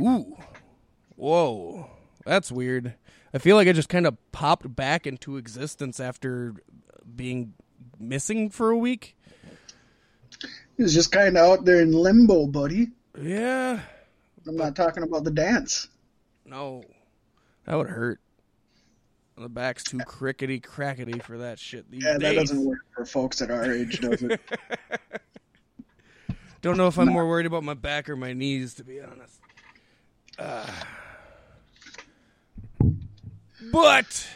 Ooh. Whoa. That's weird. I feel like I just kind of popped back into existence after being missing for a week. He was just kind of out there in limbo, buddy. Yeah. I'm not talking about the dance. No. That would hurt. The back's too crickety crackety for that shit these Yeah, that doesn't work for folks at our age, does it? Don't know if I'm more worried about my back or my knees, to be honest. But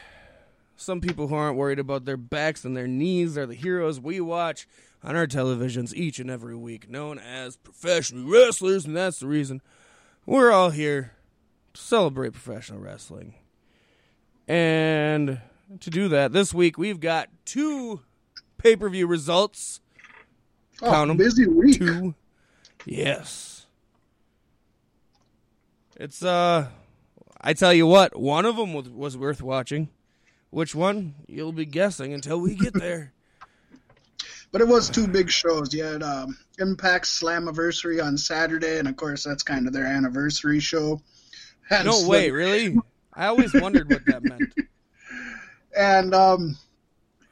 some people who aren't worried about their backs and their knees are the heroes we watch on our televisions each and every week, known as professional wrestlers, and that's the reason we're all here to celebrate professional wrestling. And to do that, this week we've got two pay per view results. Oh, Count 'em. busy week. Two. Yes. It's uh I tell you what, one of them was, was worth watching. Which one? You'll be guessing until we get there. But it was two big shows. You had um, Impact Slammiversary on Saturday, and of course that's kind of their anniversary show. And no Slam- way, really? I always wondered what that meant. And um,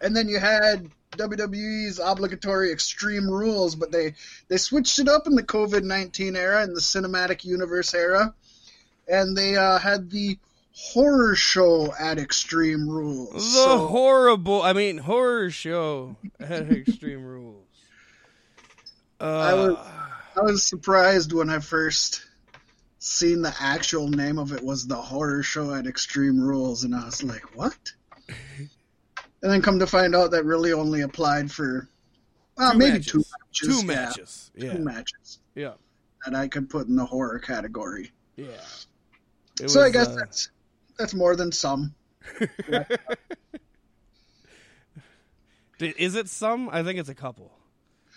and then you had WWE's obligatory Extreme Rules, but they they switched it up in the COVID nineteen era, in the cinematic universe era, and they uh, had the horror show at Extreme Rules. The So- horrible, I mean, horror show at Extreme Rules. Uh, I was I was surprised when I first seen the actual name of it was the horror show at Extreme Rules, and I was like, what? and then come to find out that really only applied for well, Two maybe matches. two matches. two yeah, matches. Yeah. Two matches Yeah. that I could put in the horror category. Yeah. It so I guess uh, that's that's more than some. Is it some? I think it's a couple.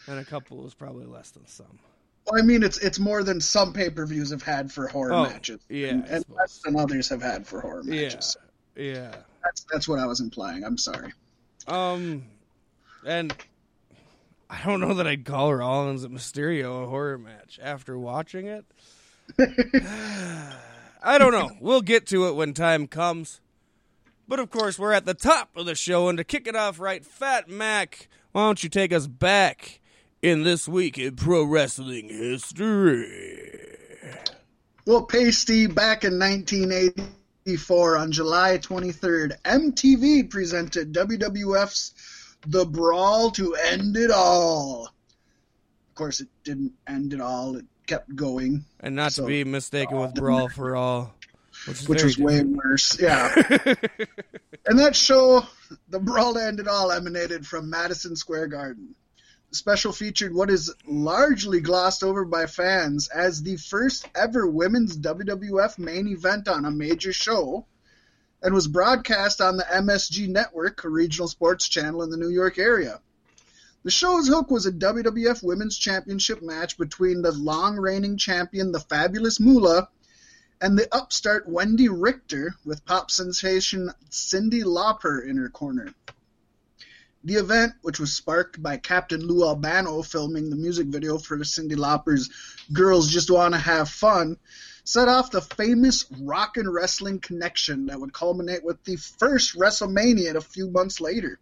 And a couple is probably less than some. Well, I mean, it's it's more than some pay per views have had for horror Oh, matches, yeah, and, and less than others have had for horror matches. Yeah. Yeah. That's that's what I was implying. I'm sorry. Um, and I don't know that I'd call Rollins and Mysterio a horror match after watching it. I don't know. We'll get to it when time comes. But of course, we're at the top of the show, and to kick it off right, Fat Mac, why don't you take us back in this week in pro wrestling history? Well, Pasty, back in 1984, on July 23rd, MTV presented WWF's The Brawl to End It All. Of course, it didn't end it all, it kept going, And not So- to be mistaken with Brawl uh, for All, which which was way worse. Yeah. and that show, The Brawl to End It All, emanated from Madison Square Garden. The special featured what is largely glossed over by fans as the first ever women's WWF main event on a major show and was broadcast on the MSG Network, a regional sports channel in the New York area. The show's hook was a WWF Women's Championship match between the long reigning champion, the Fabulous Moolah, and the upstart Wendi Richter, with pop sensation Cyndi Lauper in her corner. The event, which was sparked by Captain Lou Albano filming the music video for Cyndi Lauper's Girls Just Wanna Have Fun, set off the famous rock and wrestling connection that would culminate with the first WrestleMania a few months later.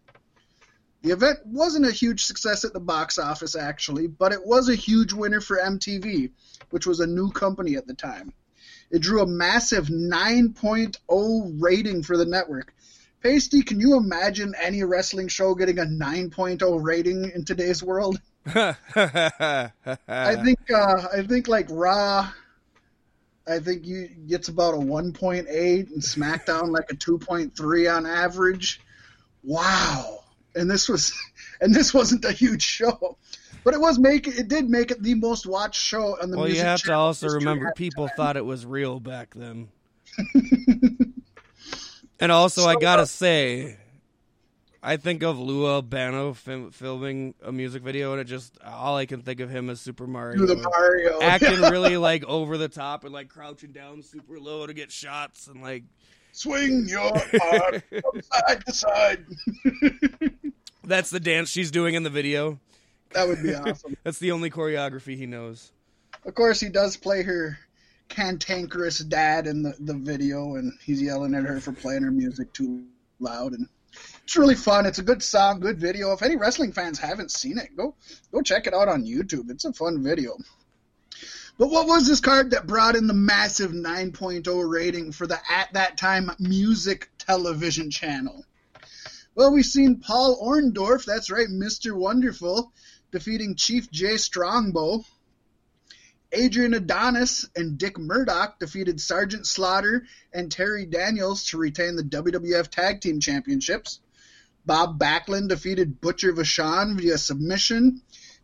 The event wasn't a huge success at the box office, actually, but it was a huge winner for MTV, which was a new company at the time. It drew a massive 9.0 rating for the network. Pasty, can you imagine any wrestling show getting a 9.0 rating in today's world? I think uh, I think like Raw I think you gets about a 1.8 and SmackDown like a 2.3 on average. Wow. And this was and this wasn't a huge show. But it was make it did make it the most watched show on the well, you have to also remember people time. thought it was real back then. and also, I gotta uh, say, I think of Lou Albano film, filming a music video, and it just all I can think of him as Super Mario, the Mario acting really like over the top and like crouching down super low to get shots and like swing your arm from side to side. that's the dance she's doing in the video. that would be awesome. That's the only choreography he knows. Of course, he does play her cantankerous dad in the, the video, and he's yelling at her for playing her music too loud. And it's really fun. It's a good song, good video. If any wrestling fans haven't seen it, go go check it out on YouTube. It's a fun video. But what was this card that brought in the massive 9.0 rating for the at that time music television channel? Well, we've seen Paul Orndorff, that's right, Mr. Wonderful, defeating Chief Jay Strongbow. Adrian Adonis and Dick Murdoch defeated Sergeant Slaughter and Terry Daniels to retain the WWF Tag Team Championships. Bob Backlund defeated Butcher Vachon via submission.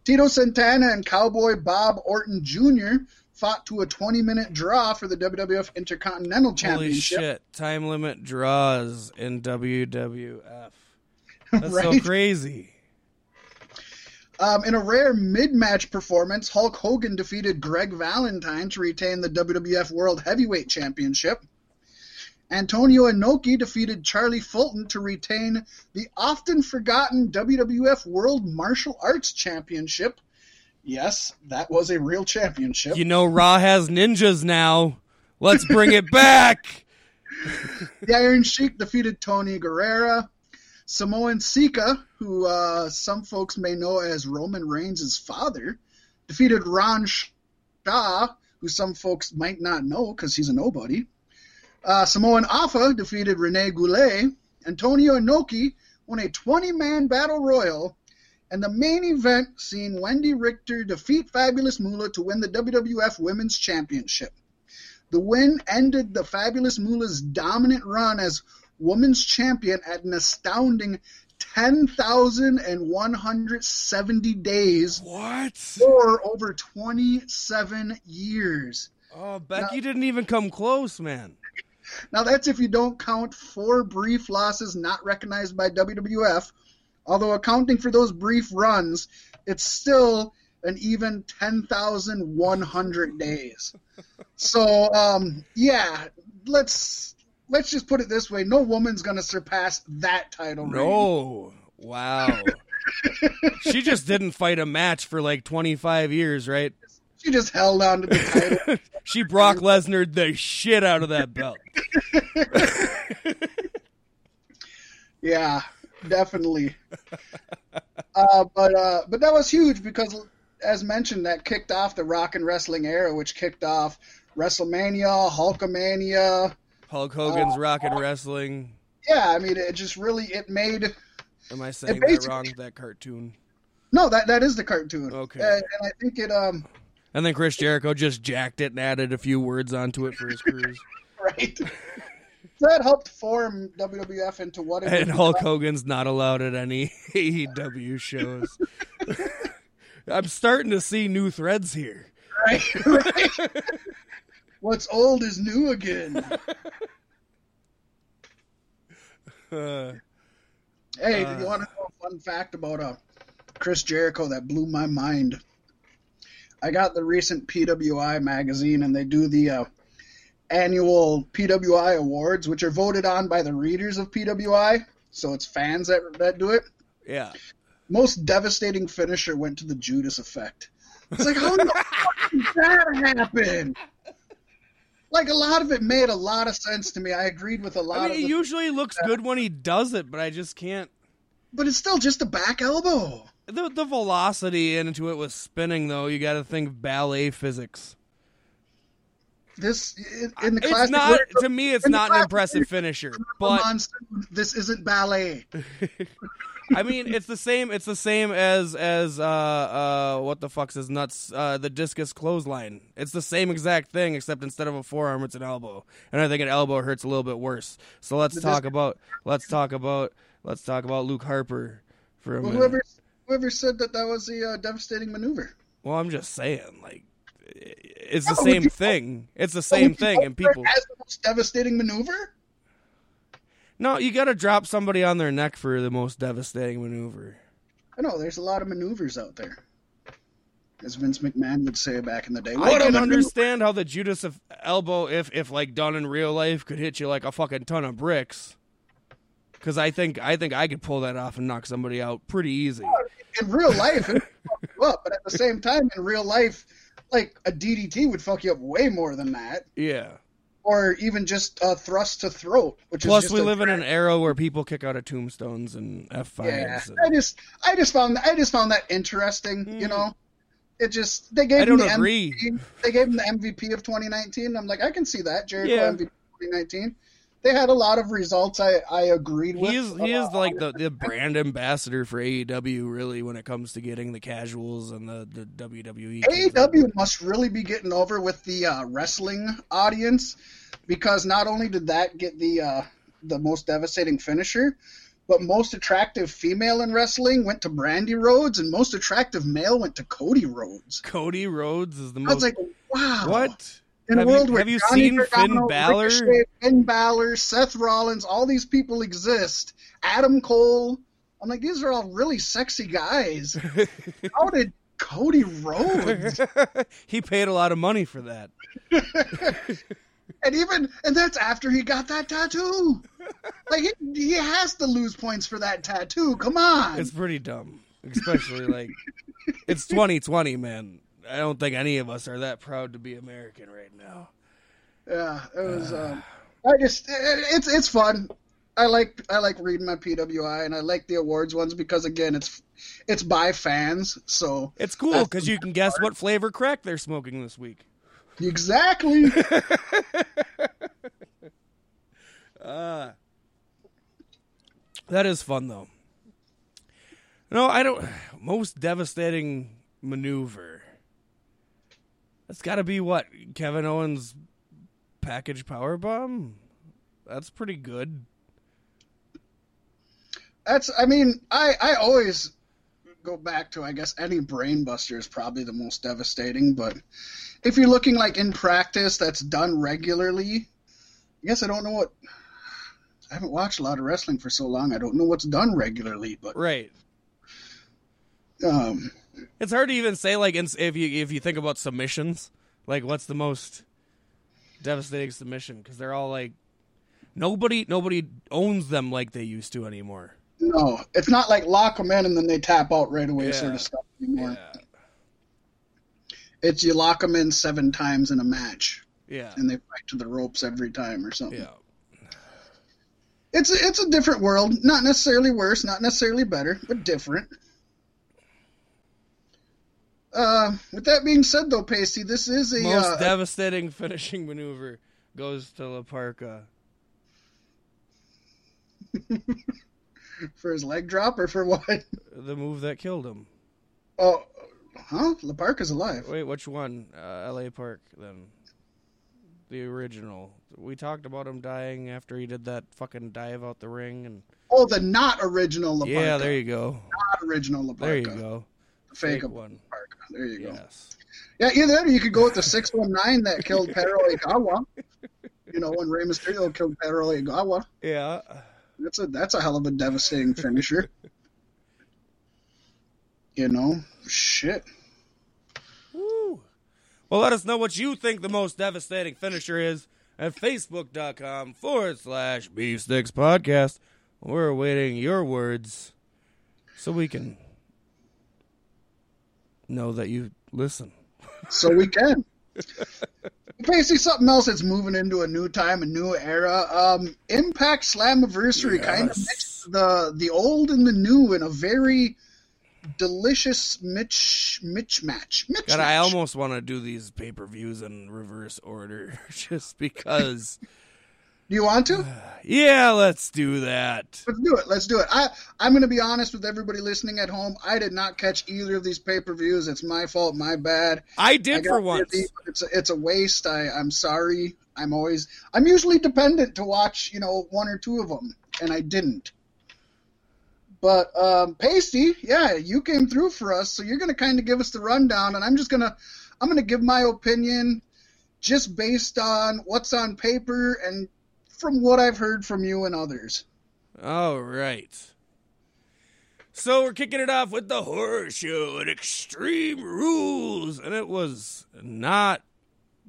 Tito Santana and Cowboy Bob Orton Jr. fought to a 20 minute draw for the WWF Intercontinental Championship. Holy shit! Time limit draws in WWF. That's Right? so crazy. Um, in a rare mid-match performance, Hulk Hogan defeated Greg Valentine to retain the WWF World Heavyweight Championship. Antonio Inoki defeated Charlie Fulton to retain the often forgotten WWF World Martial Arts Championship. Yes, that was a real championship. You know, Raw has ninjas now. Let's bring it back. The Iron Sheik defeated Tony Garea. Samoan Sika, who uh, some folks may know as Roman Reigns' father, defeated Ron Shaw, who some folks might not know because he's a nobody. Uh, Samoan Afa defeated Rene Goulet. Antonio Inoki won a 20 man battle royal. And the main event seen Wendi Richter defeat Fabulous Moolah to win the WWF Women's Championship. The win ended the Fabulous Moolah's dominant run as women's champion at an astounding 10,170 days What? or over 27 years. Oh, Becky didn't even come close, man. Now, that's if you don't count four brief losses not recognized by WWF. Although accounting for those brief runs, it's still an even 10,100 days. So, um, yeah, let's let's just put it this way: no woman's going to surpass that title. reign. No. Wow. she just didn't fight a match for like 25 years, right? She just held on to the title. She Brock Lesnar the shit out of that belt. Yeah, definitely. uh, but uh, but that was huge because, as mentioned, that kicked off the rock and wrestling era, which kicked off WrestleMania, Hulkamania. Hulk Hogan's Rock and Wrestling. Yeah, I mean, it just really it made Am I saying that wrong? That cartoon. no that that is the cartoon. Okay. and, and I think it um And then Chris Jericho just jacked it and added a few words onto it for his cruise. right. That helped form WWF into what it and Hulk. Hogan's not allowed at any AEW shows. I'm starting to see new threads here. Right, right. What's old is new again. Uh, Hey, Uh. do you want to know a fun fact about uh, Chris Jericho that blew my mind? I got the recent PWI magazine, and they do the uh, annual PWI awards, which are voted on by the readers of PWI. So it's fans that that do it. yeah. Most devastating finisher went to the Judas Effect. It's like, how the fuck did that happen? Like a lot of it made a lot of sense to me. I agreed with a lot I mean, of it usually looks good when he does it, but I just can't. but it's still just a back elbow. The, the velocity into it was spinning, though. You got to think ballet physics. This in, the It's not to me. It's not an impressive finisher, but Monsoon, this isn't ballet. I mean, it's the same. It's the same as as uh uh what the fuck's his nuts? Uh, the discus clothesline. It's the same exact thing, except instead of a forearm, it's an elbow, and I think an elbow hurts a little bit worse. So let's The talk discus- about let's talk about let's talk about Luke Harper for a Well, minute. whoever whoever said that that was the uh, devastating maneuver. Well, I'm just saying, like, it's the same you- thing. It's the same thing, and people. as the most devastating maneuver. No, you got to drop somebody on their neck for the most devastating maneuver. I know there's a lot of maneuvers out there, as Vince McMahon would say back in the day. I What a can understand how the Judas of elbow, if if like done in real life, could hit you like a fucking ton of bricks. Because I think I think I could pull that off and knock somebody out pretty easy. In real life, it would fuck you up, but at the same time, in real life, like a DDT would fuck you up way more than that, Yeah. or even just a thrust to throat. Which Plus, is just we live in an era where people kick out of tombstones and F Yeah, fives. I just, I just found, I just found that interesting. You hmm. know, it just they gave I him don't the agree. MVP. They gave him the MVP of 2019. I'm like, I can see that Jericho Yeah. MVP 2019. They had a lot of results I, I agreed with. He is he is like the, the brand ambassador for AEW really when it comes to getting the casuals and the, the WWE. AEW must really be getting over with the uh, wrestling audience because not only did that get the uh, the most devastating finisher, but most attractive female in wrestling went to Brandi Rhodes, and most attractive male went to Cody Rhodes. Cody Rhodes is the I most was like, wow. what? In Have a you- world where have you Johnny seen Gargano, Finn Balor? Ricochet, Finn Balor, Seth Rollins, all these people exist. Adam Cole. I'm like, these are all really sexy guys. How did Cody Rhodes? he paid a lot of money for that. and even and that's after he got that tattoo. Like he, he has to lose points for that tattoo. Come on. It's pretty dumb, especially like it's 2020, man. I don't think any of us are that proud to be American right now. Yeah, it was. Um, I just it, it's it's fun. I like I like reading my PWI and I like the awards ones because again it's it's by fans. So It's cool because you can guess what flavor crack they're smoking this week. exactly. Uh, that is fun though. No, I don't. Most devastating maneuver. That's got to be what Kevin Owens' package power bomb. That's pretty good. That's I mean I I always go back to I guess any brainbuster is probably the most devastating. But if you're looking like in practice that's done regularly, I guess I don't know what. I haven't watched a lot of wrestling for so long. I don't know what's done regularly, but Right. um, It's hard to even say like if you if you think about submissions, like what's the most devastating submission because they're all like nobody nobody owns them like they used to anymore. no, it's not like lock them in and then they tap out right away, sort of stuff anymore. Yeah. It's you lock them in seven times in a match, Yeah. and they fight to the ropes every time or something. Yeah. It's a, it's a different world. Not necessarily worse, not necessarily better, but different. Uh, with that being said, though, Pasty, this is a Most uh, devastating finishing maneuver goes to La Parca. for his leg drop or for what? The move that killed him. Oh, huh? La Parca's alive. Wait, which one? Uh, L.A. Park then. The original. We talked about him dying after he did that fucking dive out the ring and Oh, the not original La Parca. Yeah, there you go. Not original La Parca. There you go. The fake, Fake one. Parca. There you go. Yes. Yeah, either that or you could go with the 619 that killed Perro Aguayo. You know, when Rey Mysterio killed Perro Aguayo. Yeah. That's a that's a hell of a devastating finisher. you know, shit. Woo. Well, let us know what you think the most devastating finisher is at facebook.com forward slash beefsticks podcast. We're awaiting your words so we can know that you listen. So we can. Basically, something else that's moving into a new time, a new era. Um, Impact Slammiversary kind of mixed the the old and the new in a very delicious Mitch Mitch match. Mitch God, I almost want to do these pay per views in reverse order just because. Do you want to? yeah, let's do that. Let's do it. Let's do it. I I'm going to be honest with everybody listening at home. I did not catch either of these pay per views. It's my fault. My bad. I I did got for once. busy, It's a, it's a waste. I I'm sorry. I'm always I'm usually dependent to watch you know one or two of them, and I didn't. But um, Pasty, yeah, you came through for us, so you're going to kind of give us the rundown, and I'm just gonna I'm gonna give my opinion, just based on what's on paper and from what I've heard from you and others. All right. So we're kicking it off with the horror show at Extreme Rules, and it was not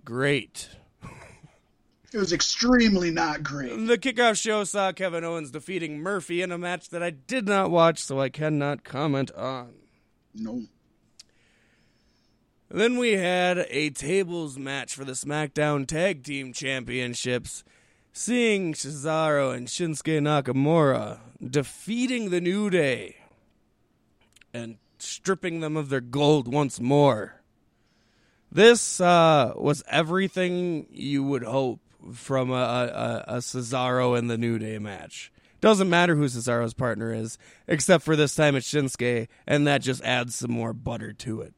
great. It was extremely not great. The kickoff show saw Kevin Owens defeating Murphy in a match that I did not watch, so I cannot comment on. No. Then we had a tables match for the SmackDown Tag Team Championships, seeing Cesaro and Shinsuke Nakamura defeating the New Day and stripping them of their gold once more. This uh, was everything you would hope from a, a, a Cesaro and the New Day match. Doesn't matter who Cesaro's partner is, except for this time it's Shinsuke, and that just adds some more butter to it.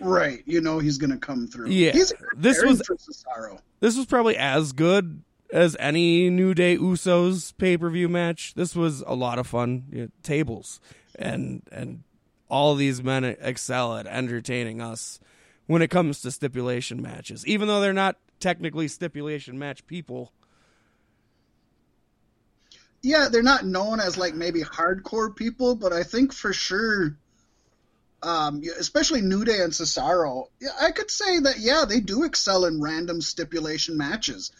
Right, you know he's gonna come through. Yeah, this was Cesaro. This was probably as good as any New Day Usos pay per view match. This was a lot of fun. You know, tables and and all these men excel at entertaining us when it comes to stipulation matches, even though they're not technically stipulation match people. Yeah, they're not known as like maybe hardcore people, but I think for sure um, especially New Day and Cesaro, I could say that yeah, they do excel in random stipulation matches.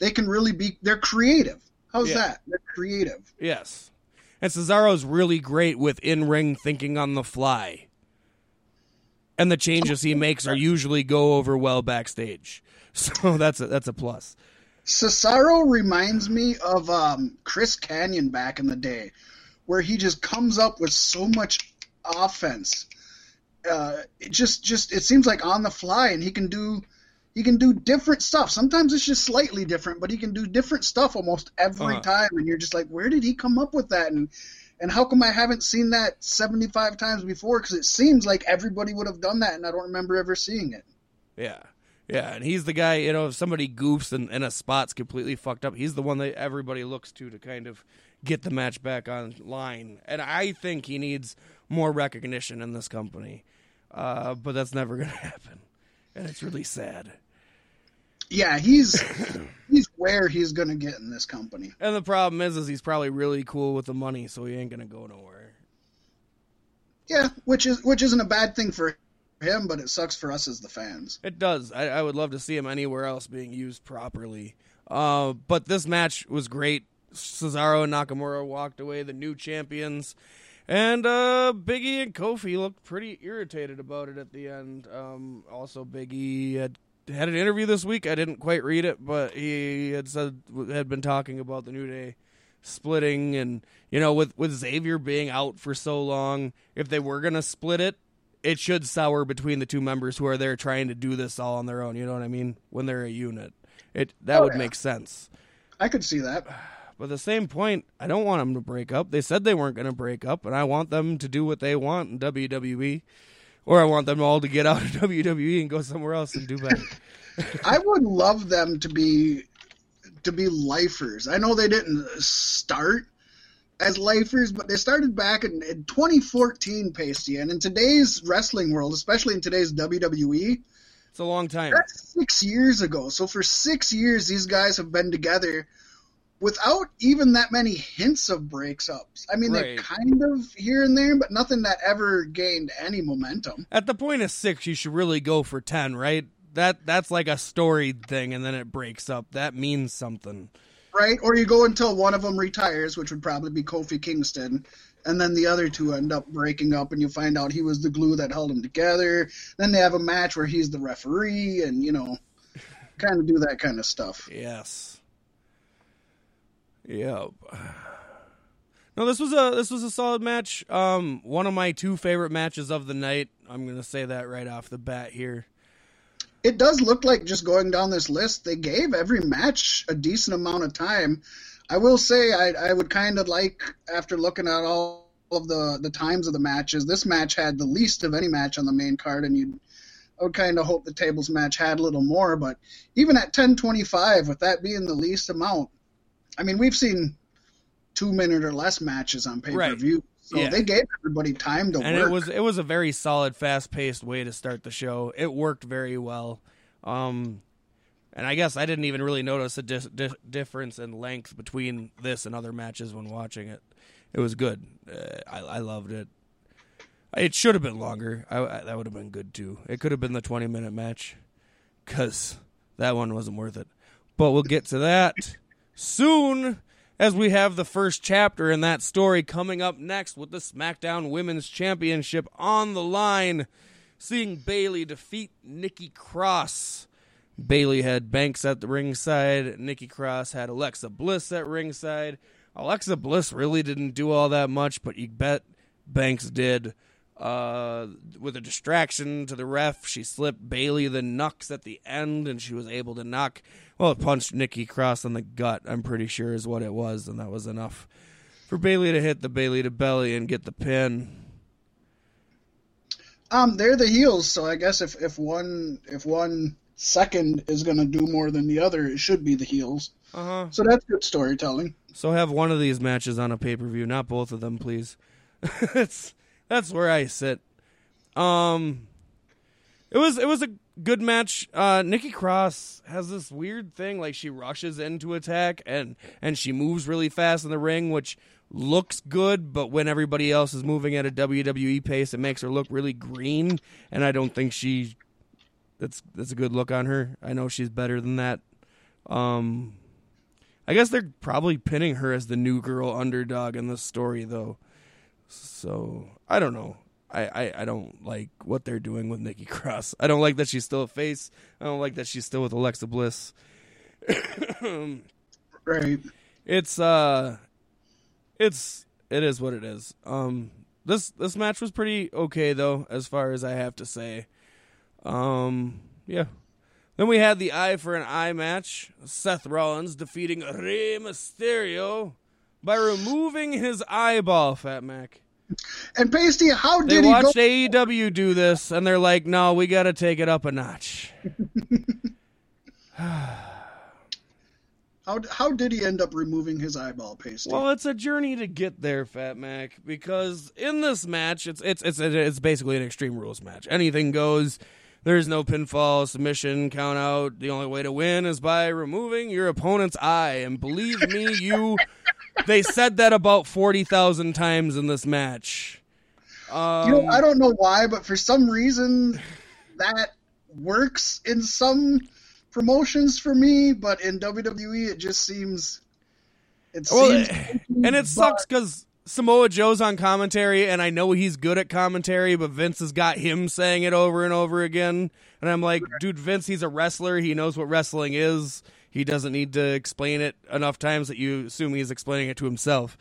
They can really be. They're creative. How's yeah. that? They're creative. Yes, and Cesaro's really great with in-ring thinking on the fly, and the changes he makes are usually go over well backstage. So that's a that's a plus. Cesaro reminds me of um, Chris Kanyon back in the day, where he just comes up with so much offense uh, it just just it seems like on the fly, and he can do he can do different stuff. Sometimes it's just slightly different, but he can do different stuff almost every uh-huh. time, and you're just like, where did he come up with that? And and how come I haven't seen that 75 times before? Because it seems like everybody would have done that, and I don't remember ever seeing it. Yeah. Yeah, and he's the guy, you know, if somebody goofs and, and a spot's completely fucked up, he's the one that everybody looks to to kind of get the match back online. And I think he needs more recognition in this company. Uh, but that's never going to happen. And it's really sad. Yeah, he's he's where he's going to get in this company. And the problem is is he's probably really cool with the money, so he ain't going to go nowhere. Yeah, which is which isn't a bad thing for him, but it sucks for us as the fans. It does. I, I would love to see him anywhere else being used properly. Uh, but this match was great. Cesaro and Nakamura walked away the new champions. And uh, Biggie and Kofi looked pretty irritated about it at the end. Um, also, Biggie had had an interview this week. I didn't quite read it, but he had said had been talking about the New Day splitting, and you know, with with Xavier being out for so long, if they were gonna split it, it should sour between the two members who are there trying to do this all on their own. You know what I mean? When they're a unit, it that oh, would yeah. make sense. I could see that. But at the same point, I don't want them to break up. They said they weren't going to break up, and I want them to do what they want in WWE. Or I want them all to get out of WWE and go somewhere else and do better. I would love them to be to be lifers. I know they didn't start as lifers, but they started back in, in 2014, Pasty. And in today's wrestling world, especially in today's WWE, it's a long time. That's six years ago. So for six years, these guys have been together without even that many hints of breaks ups. I mean, right. they kind of here and there, but nothing that ever gained any momentum. At the point of six, you should really go for ten, right? That that's like a storied thing, and then it breaks up. That means something, right? Or you go until one of them retires, which would probably be Kofi Kingston. And then the other two end up breaking up, and you find out he was the glue that held them together. Then they have a match where he's the referee, and you know, kind of do that kind of stuff. Yes. Yep. No, this was a this was a solid match. Um, one of my two favorite matches of the night. I'm gonna say that right off the bat here. It does look like just going down this list, they gave every match a decent amount of time. I will say I, I would kind of like after looking at all of the the times of the matches, this match had the least of any match on the main card, and you I would kind of hope the tables match had a little more. But even at 10:25, with that being the least amount, I mean, we've seen two minute or less matches on pay per view. Right. So yeah. they gave everybody time to and work. it was it was a very solid, fast paced way to start the show. It worked very well. Um, and I guess I didn't even really notice a di- di- difference in length between this and other matches when watching it. It was good. Uh, I, I loved it. It should have been longer. I, I, that would have been good too. It could have been the twenty minute match, because that one wasn't worth it. But we'll get to that soon as we have the first chapter in that story coming up next with the SmackDown Women's Championship on the line. seeing Bayley defeat Nikki Cross. Bayley had Banks at the ringside. Nikki Cross had Alexa Bliss at ringside. Alexa Bliss really didn't do all that much, but you bet Banks did. Uh, with a distraction to the ref, she slipped Bayley the knucks at the end, and she was able to knock. Well, it punched Nikki Cross on the gut. I'm pretty sure is what it was, and that was enough for Bayley to hit the Bayley to belly and get the pin. Um, they're the heels, so I guess if if one if one second is going to do more than the other, it should be the heels. Uh huh. So that's good storytelling. So have one of these matches on a pay per view, not both of them, please. that's that's where I sit. Um, it was it was a good match. Uh, Nikki Cross has this weird thing, like she rushes into attack and and she moves really fast in the ring, which looks good, but when everybody else is moving at a WWE pace, it makes her look really green, and I don't think she that's that's a good look on her. I know she's better than that. Um I guess they're probably pinning her as the new girl underdog in this story though. So, I don't know. I, I, I don't like what they're doing with Nikki Cross. I don't like that she's still a face. I don't like that she's still with Alexa Bliss. Right. it's uh it's it is what it is. Um this this match was pretty okay though, as far as I have to say. Um yeah. Then we had the eye for an eye match. Seth Rollins defeating Rey Mysterio by removing his eyeball, Fat Mac. And Pasty, how They did he go? watched AEW do this and they're like, no, we got to take it up a notch. How how did he end up removing his eyeball, Pasty? Well, it's a journey to get there, Fat Mac, because in this match, it's it's it's it's basically an extreme rules match. Anything goes. There's no pinfall, submission, count out. The only way to win is by removing your opponent's eye. And believe me, you they said that about 40,000 times in this match. Um, you know, I don't know why, but for some reason that works in some promotions for me, but in WWE it just seems it Well, seems and it sucks because Samoa Joe's on commentary, and I know he's good at commentary, but Vince has got him saying it over and over again. And I'm like, dude, Vince, he's a wrestler. He knows what wrestling is. He doesn't need to explain it enough times that you assume he's explaining it to himself.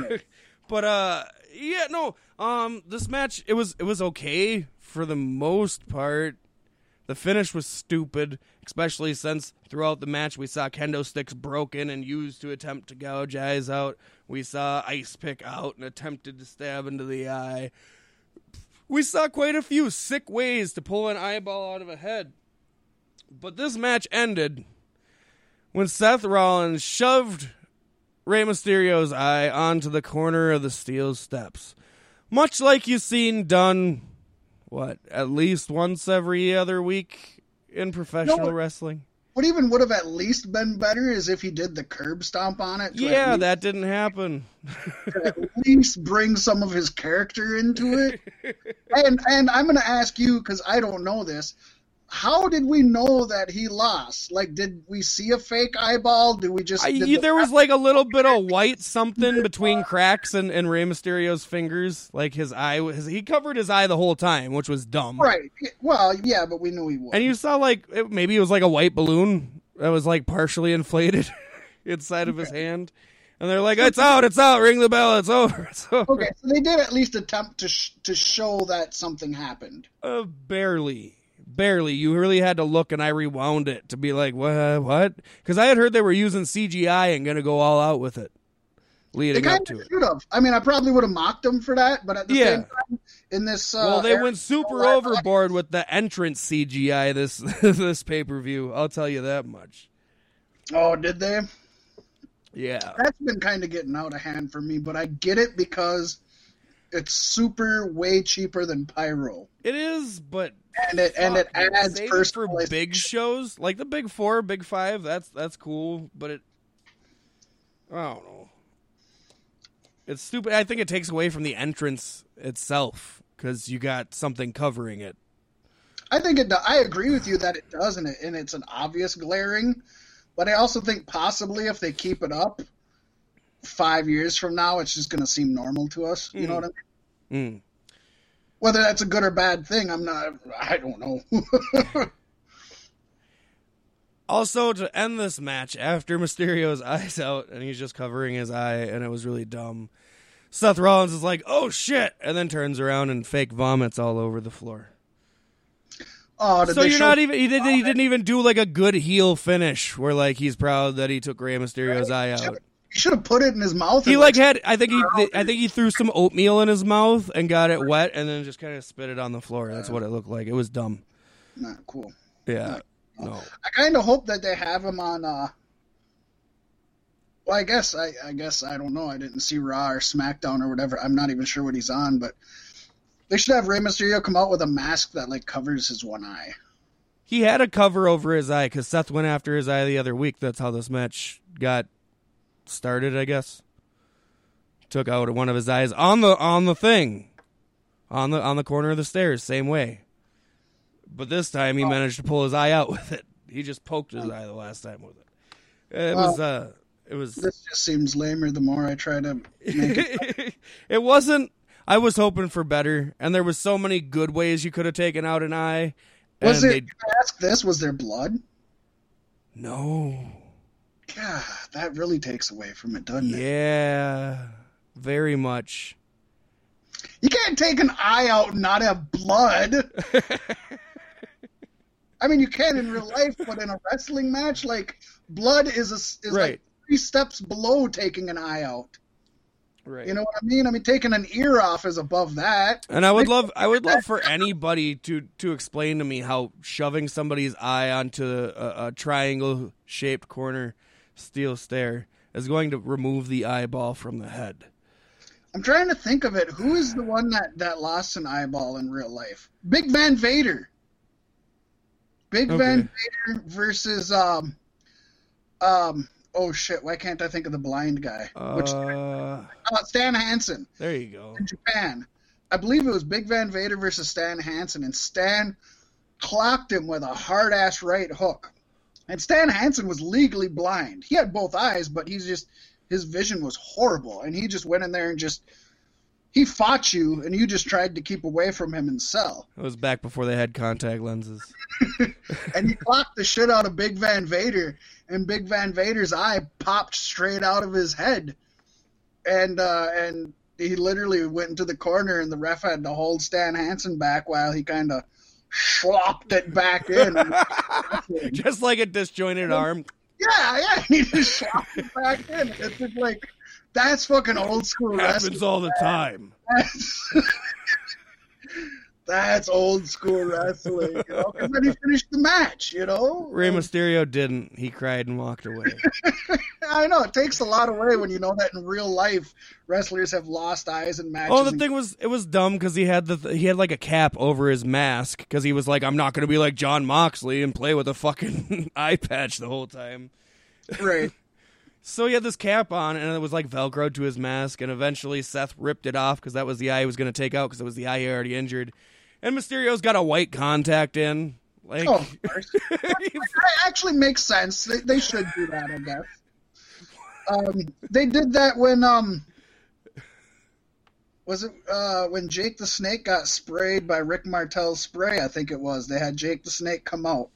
but uh, yeah, no. Um, this match it was it was okay for the most part. The finish was stupid, especially since throughout the match we saw kendo sticks broken and used to attempt to gouge eyes out. We saw ice pick out and attempted to stab into the eye. We saw quite a few sick ways to pull an eyeball out of a head. But this match ended when Seth Rollins shoved Rey Mysterio's eye onto the corner of the steel steps. Much like you've seen done, what, at least once every other week in professional No. wrestling? what even would have at least been better is if he did the curb stomp on it. Yeah, at that didn't happen. least, at least bring some of his character into it. and and I'm gonna ask you because I don't know this. How did we know that he lost? Like, did we see a fake eyeball? Did we just? I, did you- the- there was like a little bit of white something between cracks and, and Rey Mysterio's fingers. Like his eye, was he covered his eye the whole time, which was dumb. right. Well, yeah, but we knew he was. And you saw like it, maybe it was like a white balloon that was like partially inflated inside of his hand, and they're like, "It's out, it's out, ring the bell, it's over, it's over." Okay, so they did at least attempt to sh- to show that something happened. Uh, barely, barely. You really had to look, and I rewound it to be like, "What? What?" Because I had heard they were using CGI and gonna go all out with it, leading up to it. should have. I mean, I probably would have mocked them for that, but at the Yeah. same time, in this, uh, Well, they went super overboard with the entrance CGI this this pay per view. I'll tell you that much. Oh, did they? Yeah. That's been kind of getting out of hand for me, but I get it because it's super way cheaper than pyro, It is, but and it and it adds it for big shows like the big four, big five. That's that's cool, but it. I don't know. It's stupid. I think it takes away from the entrance itself because you got something covering it. I think it. I agree with you that it does, and, it, and it's an obvious glaring. But I also think possibly if they keep it up, five years from now, it's just going to seem normal to us. You know mm-hmm. what I mean? Mm. Whether that's a good or bad thing, I'm not. I don't know. Also, to end this match, after Mysterio's eyes out and he's just covering his eye, and it was really dumb. Seth Rollins is like, "Oh shit!" and then turns around and fake vomits all over the floor. oh, So you're not even he did he didn't even do like a good heel finish where like he's proud that he took Rey Mysterio's eye out. He should have put it in his mouth. He like had I think he I think he threw some oatmeal in his mouth and got it wet and then just kind of spit it on the floor. That's what it looked like. It was dumb. not cool. Yeah. No. I kind of hope that they have him on. uh Well, I guess I, I guess I don't know. I didn't see Raw or SmackDown or whatever. I'm not even sure what he's on, but they should have Rey Mysterio come out with a mask that like covers his one eye. He had a cover over his eye because Seth went after his eye the other week. That's how this match got started, I guess. Took out one of his eyes on the on the thing, on the on the corner of the stairs, same way. But this time he managed to pull his eye out with it. He just poked his eye the last time with it. It was uh, it was This just seems lamer the more I try to make it. it wasn't. I was hoping for better, and there was so many good ways you could have taken out an eye. Was and it? I ask this? Was there blood? No. God, that really takes away from it, doesn't it? Yeah, very much. You can't take an eye out and not have blood. I mean, you can in real life, but in a wrestling match, like blood is a, is Right. like three steps below taking an eye out. Right. You know what I mean? I mean, taking an ear off is above that. and I would love, I would love for anybody to to explain to me how shoving somebody's eye onto a, a triangle shaped corner steel stair is going to remove the eyeball from the head. I'm trying to think of it. Who is the one that that lost an eyeball in real life? Big Van Vader. Big Okay. Van Vader versus um um oh shit, why can't I think of the blind guy? Which Uh, uh, Stan Hansen there you go. in Japan. I believe it was Big Van Vader versus Stan Hansen, and Stan clocked him with a hard ass right hook. And Stan Hansen was legally blind. He had both eyes, but he's just his vision was horrible, and he just went in there and just he fought you, and you just tried to keep away from him and sell. It was back before they had contact lenses. And he clocked the shit out of Big Van Vader, and Big Van Vader's eye popped straight out of his head, and uh, and he literally went into the corner, and the ref had to hold Stan Hansen back while he kind of slopped it back in. Just like a disjointed arm. yeah, yeah, he just slopped it back in. It's just like that's fucking old school Happens all the time. That's, old school wrestling, you know. Because then he finished the match, you know. Rey Mysterio didn't. He cried and walked away. I know it takes a lot away when you know that in real life wrestlers have lost eyes in matches. Oh, the and- thing was, it was dumb because he had the he had like a cap over his mask because he was like, I'm not gonna be like Jon Moxley and play with a fucking eye patch the whole time. right? So he had this cap on, and it was like velcroed to his mask. And eventually, Seth ripped it off because that was the eye he was gonna take out because it was the eye he already injured. And Mysterio's got a white contact in. Like, Oh, of course. that actually makes sense. They, they should do that, I guess. Um, they did that when um, was it uh when Jake the Snake got sprayed by Rick Martel's spray? I think it was. They had Jake the Snake come out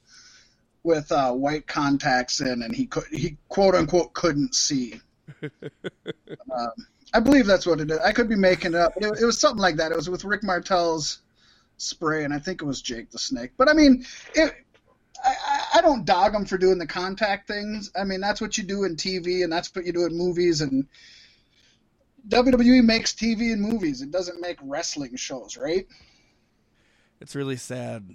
with uh, white contacts in, and he could he quote unquote couldn't see. um, I believe that's what it is. I could be making it up. It, it was something like that. It was with Rick Martel's spray, and I think it was Jake the Snake. But I mean, it, I, I- don't dog them for doing the contact things. I mean, that's what you do in TV, and that's what you do in movies. And WWE makes TV and movies. It doesn't make wrestling shows, right? it's really sad.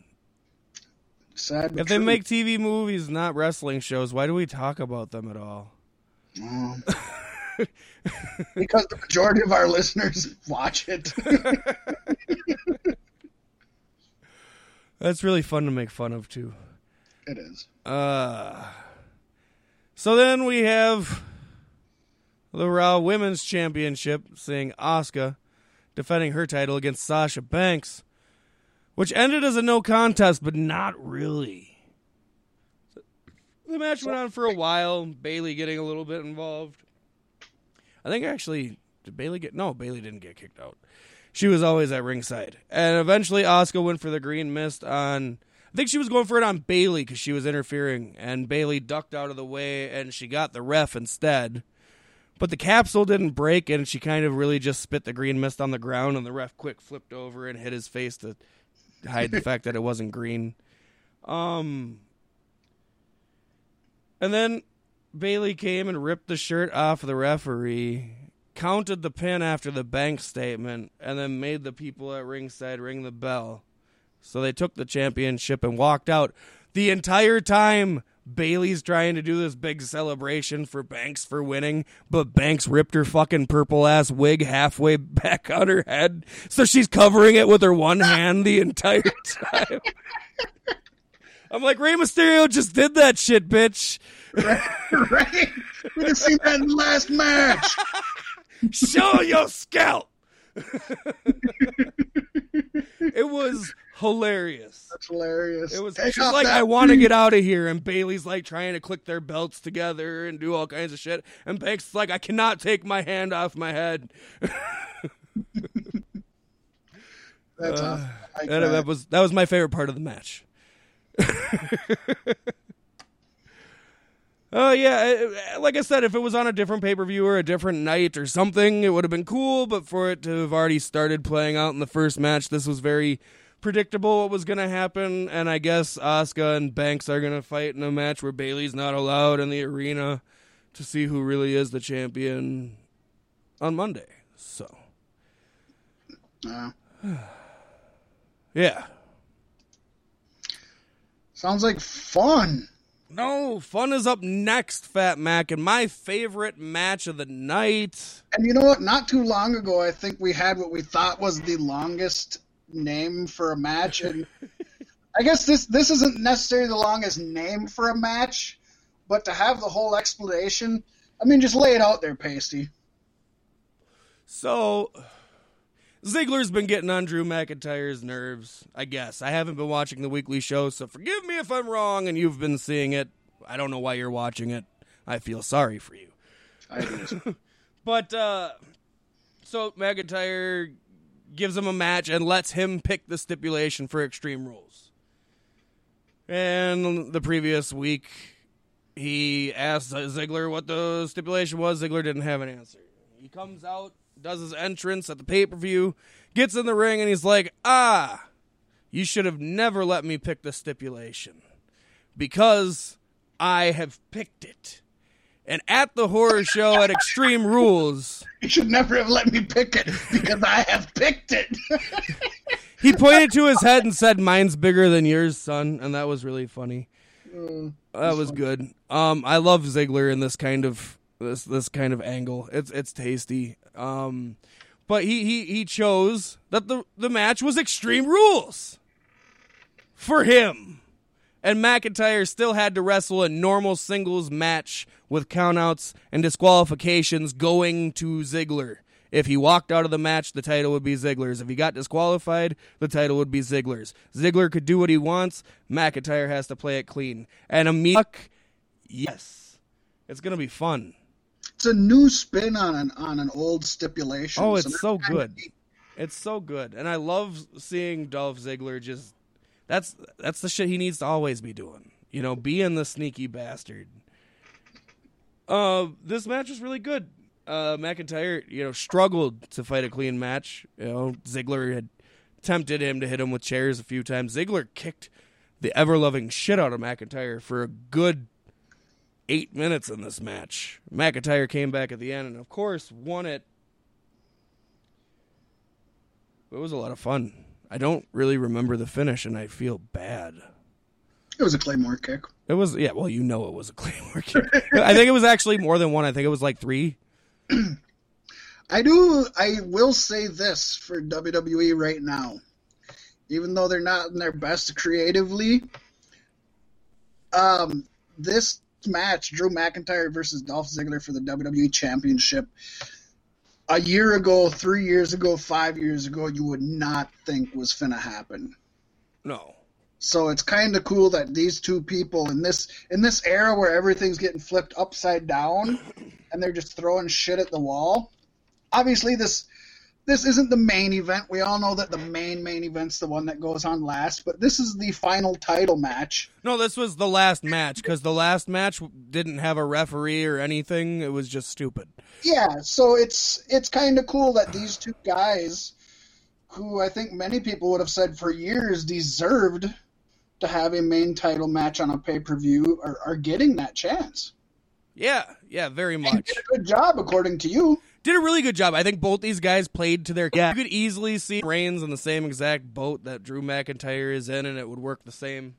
Sad. If they true. make TV movies, not wrestling shows, why do we talk about them at all? Um, because the majority of our listeners watch it. That's really fun to make fun of too. it is. Uh, so then we have the Raw Women's Championship, seeing Asuka defending her title against Sasha Banks, which ended as a no contest, but not really. The match went on for a while. Bayley getting a little bit involved. I think actually did Bayley get no? Bayley didn't get kicked out. She was always at ringside. And eventually, Asuka went for the green mist on. I think she was going for it on Bayley because she was interfering, and Bayley ducked out of the way, and she got the ref instead. But the capsule didn't break, and she kind of really just spit the green mist on the ground, and the ref quick flipped over and hit his face to hide the fact that it wasn't green. Um, and then Bayley came and ripped the shirt off of the referee, counted the pin after the bank statement, and then made the people at ringside ring the bell. So they took the championship and walked out. The entire time, Bayley's trying to do this big celebration for Banks for winning, but Banks ripped her fucking purple ass wig halfway back on her head. So she's covering it with her one hand the entire time. I'm like, Rey Mysterio just did that shit, bitch. right? right? We didn't see that in the last match. Show your scalp. it was hilarious. That's hilarious. It was Take she's like, I want to get out of here, and Bayley's like trying to click their belts together and do all kinds of shit, and Banks is like, I cannot take my hand off my head. That's Uh, awesome. That. that was that was my favorite part of the match. Oh yeah, uh, like I said, if it was on a different pay per view or a different night or something, it would have been cool. But for it to have already started playing out in the first match, this was very predictable what was going to happen. And I guess Asuka and Banks are going to fight in a match where Bayley's not allowed in the arena to see who really is the champion on Monday. So Uh, yeah, sounds like fun. No fun is up next, Fat Mac, and my favorite match of the night. And you know what? Not too long ago, I think we had what we thought was the longest name for a match, and I guess this this isn't necessarily the longest name for a match, but to have the whole explanation, I mean, just lay it out there, Pasty. So, Ziggler's been getting on Drew McIntyre's nerves, I guess. I haven't been watching the weekly show, so forgive me if I'm wrong and you've been seeing it. I don't know why you're watching it. I feel sorry for you. But, uh, so McIntyre gives him a match and lets him pick the stipulation for Extreme Rules. And the previous week, he asked Ziggler what the stipulation was. Ziggler didn't have an answer. He comes out, does his entrance at the pay per view, gets in the ring, and he's like, ah, you should have never let me pick the stipulation because I have picked it. And at the horror show at Extreme Rules, you should never have let me pick it because I have picked it. he pointed to his head and said, "Mine's bigger than yours, son," and that was really funny. That was good. Um, I love Ziggler in this kind of this this kind of angle. It's it's tasty. Um, but he he he chose that the the match was Extreme Rules for him, and McIntyre still had to wrestle a normal singles match with countouts and disqualifications going to Ziggler. If he walked out of the match, the title would be Ziggler's. If he got disqualified, the title would be Ziggler's. Ziggler could do what he wants. McIntyre has to play it clean. And a muck, yes, it's gonna be fun. It's a new spin on an on an old stipulation. Oh, it's so kinda good. It's so good, and I love seeing Dolph Ziggler just. That's that's the shit he needs to always be doing. You know, being the sneaky bastard. Uh, this match was really good. Uh, McIntyre, you know, struggled to fight a clean match. You know, Ziggler had tempted him to hit him with chairs a few times. Ziggler kicked the ever loving shit out of McIntyre for a good eight minutes in this match. McIntyre came back at the end and, of course, won it. It was a lot of fun. I don't really remember the finish, and I feel bad. It was a claymore kick. It was yeah. Well, you know it was a claymore kick. I think it was actually more than one. I think it was like three. I do. I will say this for WWE right now, even though they're not in their best creatively, um, this match, Drew McIntyre versus Dolph Ziggler for the WWE Championship, a year ago, three years ago, five years ago, you would not think was finna happen. No. So it's kind of cool that these two people in this in this era where everything's getting flipped upside down and they're just throwing shit at the wall. Obviously, this this isn't the main event. We all know that the main main event's the one that goes on last, but this is the final title match. No, this was the last match because the last match didn't have a referee or anything. It was just stupid. Yeah, so it's it's kind of cool that these two guys, who I think many people would have said for years deserved to have a main title match on a pay per view, are, are getting that chance. Yeah, yeah, very much. did a good job, according to you. Did a really good job. I think both these guys played to their. Yeah, you could easily see Reigns in the same exact boat that Drew McIntyre is in, and it would work the same.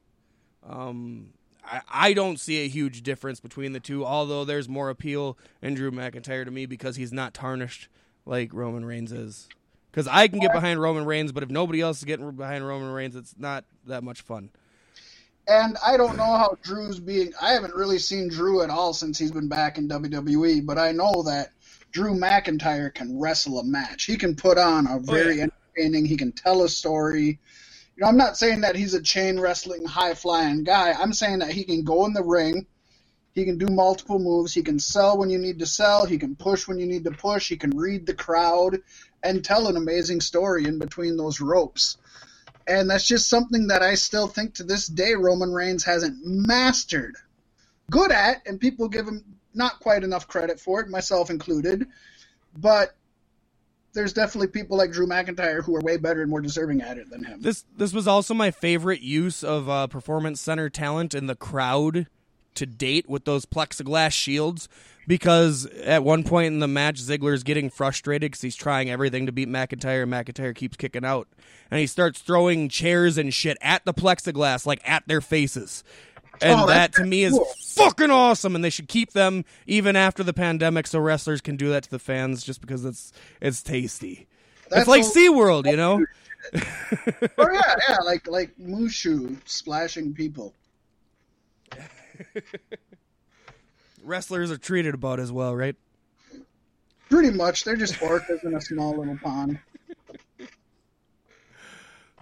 Um, I, I don't see a huge difference between the two, although there's more appeal in Drew McIntyre to me because he's not tarnished like Roman Reigns is. Because I can get behind Roman Reigns, but if nobody else is getting behind Roman Reigns, it's not that much fun. And I don't know how Drew's being. I haven't really seen Drew at all since he's been back in WWE, but I know that Drew McIntyre can wrestle a match. He can put on a oh, very yeah. entertaining. He can tell a story. You know, I'm not saying that he's a chain wrestling, high flying guy. I'm saying that he can go in the ring. He can do multiple moves. He can sell when you need to sell. He can push when you need to push. He can read the crowd and tell an amazing story in between those ropes. And that's just something that I still think to this day Roman Reigns hasn't mastered. Good at, and people give him not quite enough credit for it, myself included. But there's definitely people like Drew McIntyre who are way better and more deserving at it than him. This this was also my favorite use of uh, performance center talent in the crowd to date with those plexiglass shields because at one point in the match Ziggler's getting frustrated because he's trying everything to beat McIntyre and McIntyre keeps kicking out and he starts throwing chairs and shit at the plexiglass like at their faces. Oh, and Oh, that to me is cool. fucking awesome and they should keep them even after the pandemic so wrestlers can do that to the fans just because it's it's tasty. That's it's like all- SeaWorld, you know? oh yeah, yeah, like like Shamu splashing people. Wrestlers are treated about as well, right? Pretty much, they're just orcas in a small little pond.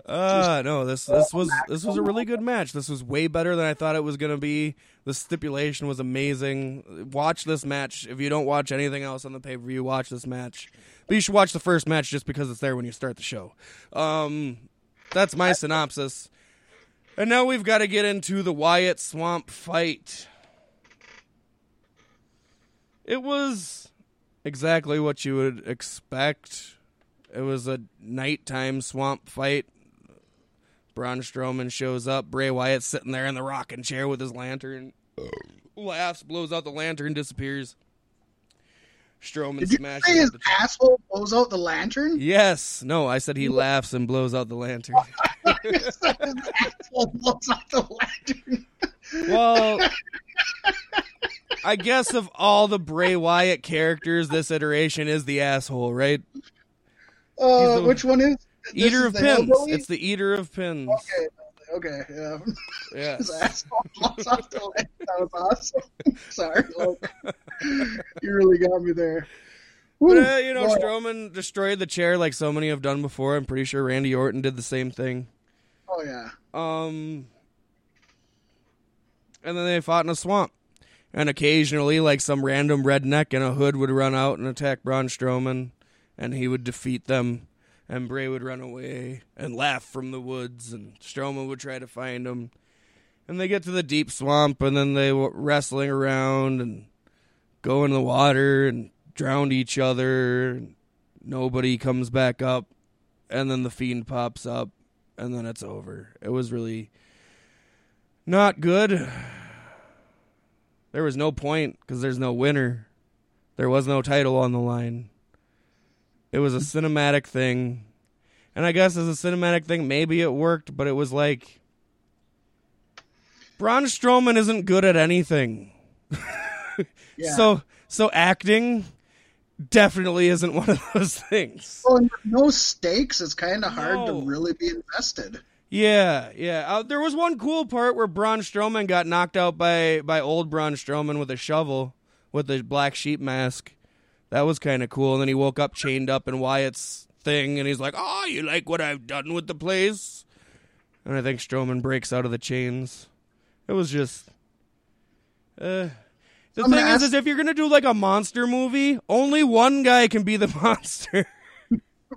Uh no, this this was this was a really good match. This was way better than I thought it was gonna be. The stipulation was amazing. Watch this match. If you don't watch anything else on the pay per view, watch this match. But you should watch the first match just because it's there when you start the show. Um that's my synopsis. And now we've got to get into the Wyatt Swamp fight. It was exactly what you would expect. It was a nighttime swamp fight. Braun Strowman shows up. Bray Wyatt sitting there in the rocking chair with his lantern. Laughs, blows out the lantern, disappears. Strowman Did you smashes say his the asshole blows out the lantern? Yes. No, I said he laughs and blows out the lantern. his asshole blows out the lantern. Well, I guess of all the Bray Wyatt characters, this iteration is the asshole, right? Uh, the- which one is? Eater of pins. It's the eater of pins. Okay, okay, yeah. His asshole out the. That was awesome. Sorry, you really got me there. But, uh, you know, boy. Strowman destroyed the chair like so many have done before. I'm pretty sure Randy Orton did the same thing. Oh yeah. Um, and then they fought in a swamp. And occasionally, like some random redneck in a hood would run out and attack Braun Strowman, and he would defeat them. And Bray would run away and laugh from the woods, and Strowman would try to find him. And they get to the deep swamp, and then they were wrestling around and go in the water and drown each other. Nobody comes back up, and then the fiend pops up, and then it's over. It was really not good. There was no point because there's no winner. There was no title on the line. It was a cinematic thing. And I guess as a cinematic thing, maybe it worked, but it was like Braun Strowman isn't good at anything. Yeah. So so acting definitely isn't one of those things. Well, no stakes, it's kind of hard No. to really be invested. Yeah, yeah. Uh, there was one cool part where Braun Strowman got knocked out by by old Braun Strowman with a shovel with the black sheep mask. That was kind of cool. And then he woke up chained up in Wyatt's thing, and he's like, "Oh, you like what I've done with the place?" And I think Strowman breaks out of the chains. It was just. Uh, the I'm thing is, ask- is if you're gonna do like a monster movie, only one guy can be the monster.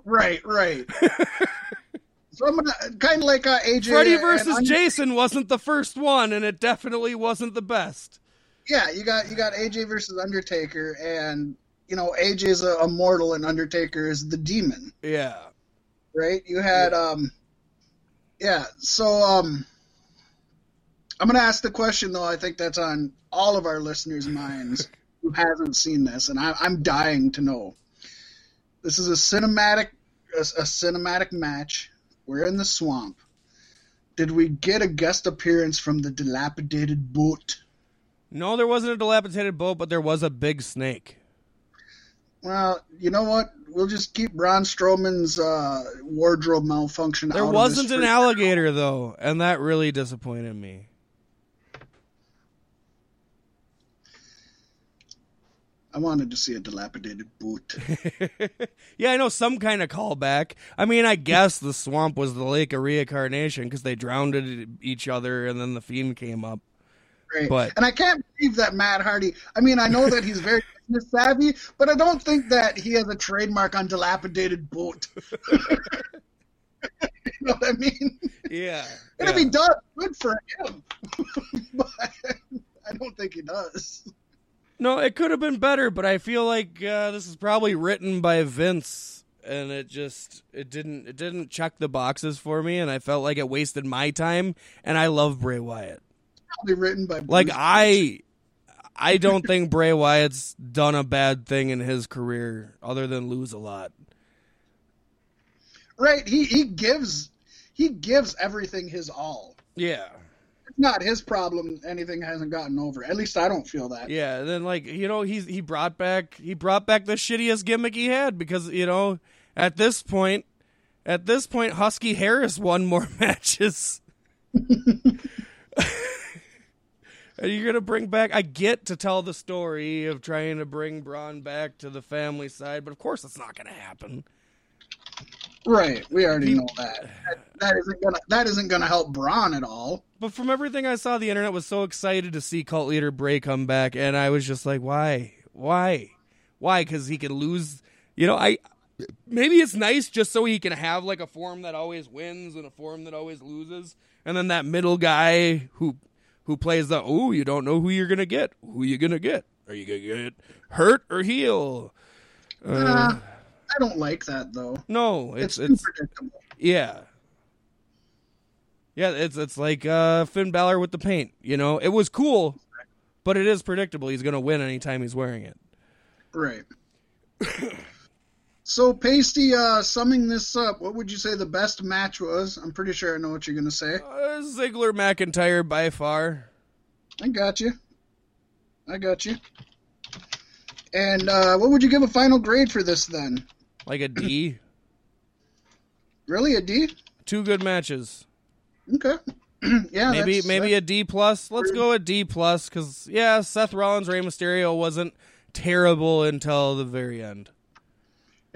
right, right. so I'm gonna kind of like uh, AJ. Freddy versus Jason wasn't the first one, and it definitely wasn't the best. Yeah, you got you got AJ versus Undertaker, and you know AJ's a, a mortal, and Undertaker is the demon. Yeah. right? You had um yeah, so um I'm gonna ask the question though, I think that's on all of our listeners' minds who hasn't seen this, and I, I'm dying to know. This is a cinematic a, a cinematic match. We're in the swamp. Did we get a guest appearance from the dilapidated boat? No, there wasn't a dilapidated boat, but there was a big snake. Well, you know what? We'll just keep Braun Strowman's uh, wardrobe malfunction There out wasn't of this an alligator though, and that really disappointed me. I wanted to see a dilapidated boot. yeah, I know some kind of callback. I mean, I guess the swamp was the lake of reincarnation because they drowned each other, and then the fiend came up. Right. But- and I can't believe that Matt Hardy. I mean, I know that he's very business savvy, but I don't think that he has a trademark on dilapidated boat. you know what I mean? Yeah, And if he does, good for him. but I don't think he does. No, it could have been better, but I feel like uh, this is probably written by Vince, and it just it didn't it didn't check the boxes for me, and I felt like it wasted my time. And I love Bray Wyatt. Probably written by Like Bruce I, I don't think Bray Wyatt's done a bad thing in his career other than lose a lot. Right. He he gives he gives everything his all. Yeah, It's not his problem anything hasn't gotten over. At least I don't feel that. yeah. Then like you know he's he brought back he brought back the shittiest gimmick he had because you know at this point at this point Husky Harris won more matches. And you're gonna bring back. I get to tell the story of trying to bring Braun back to the family side, but of course it's not gonna happen. Right. We already know that. that. That isn't gonna that isn't gonna help Braun at all. But from everything I saw, the internet was so excited to see cult leader Bray come back, and I was just like, why, why, why? Because he can lose. You know, I maybe it's nice just so he can have like a form that always wins and a form that always loses, and then that middle guy who who plays the oh, you don't know who you're gonna get. Who you gonna get? Are you gonna get hurt or heal? Uh, Uh, I don't like that though. no, It's, it's it's predictable. yeah. Yeah, it's it's like uh, Finn Balor with the paint. You know, it was cool, but it is predictable. He's gonna win anytime he's wearing it. Right. so, Pasty, uh, summing this up, what would you say the best match was? I'm pretty sure I know what you're gonna say. Uh, Ziggler McIntyre by far. I got you. I got you. And uh, what would you give a final grade for this then? Like a D. Really, a D? Two good matches. Okay. yeah. Maybe that's- maybe a D plus. Let's go a D plus because yeah, Seth Rollins Rey Mysterio wasn't terrible until the very end.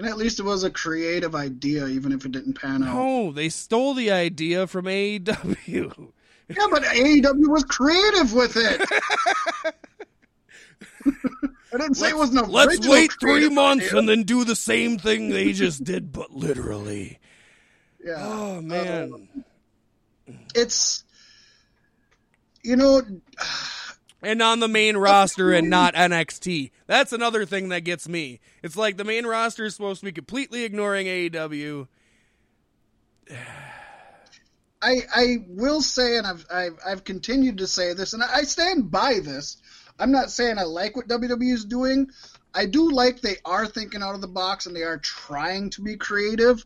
And at least it was a creative idea, even if it didn't pan out. No, they stole the idea from AEW. Yeah, but AEW was creative with it. I didn't say it was no. Let's wait three months and then do the same thing they just did, but literally. Yeah. Oh uh, man. it's you know and on the main roster and not NXT. That's another thing that gets me. It's like the main roster is supposed to be completely ignoring AEW. I I will say, and I've I've, I've continued to say this, and I, I stand by this. I'm not saying I like what WWE is doing. I do like they are thinking out of the box and they are trying to be creative,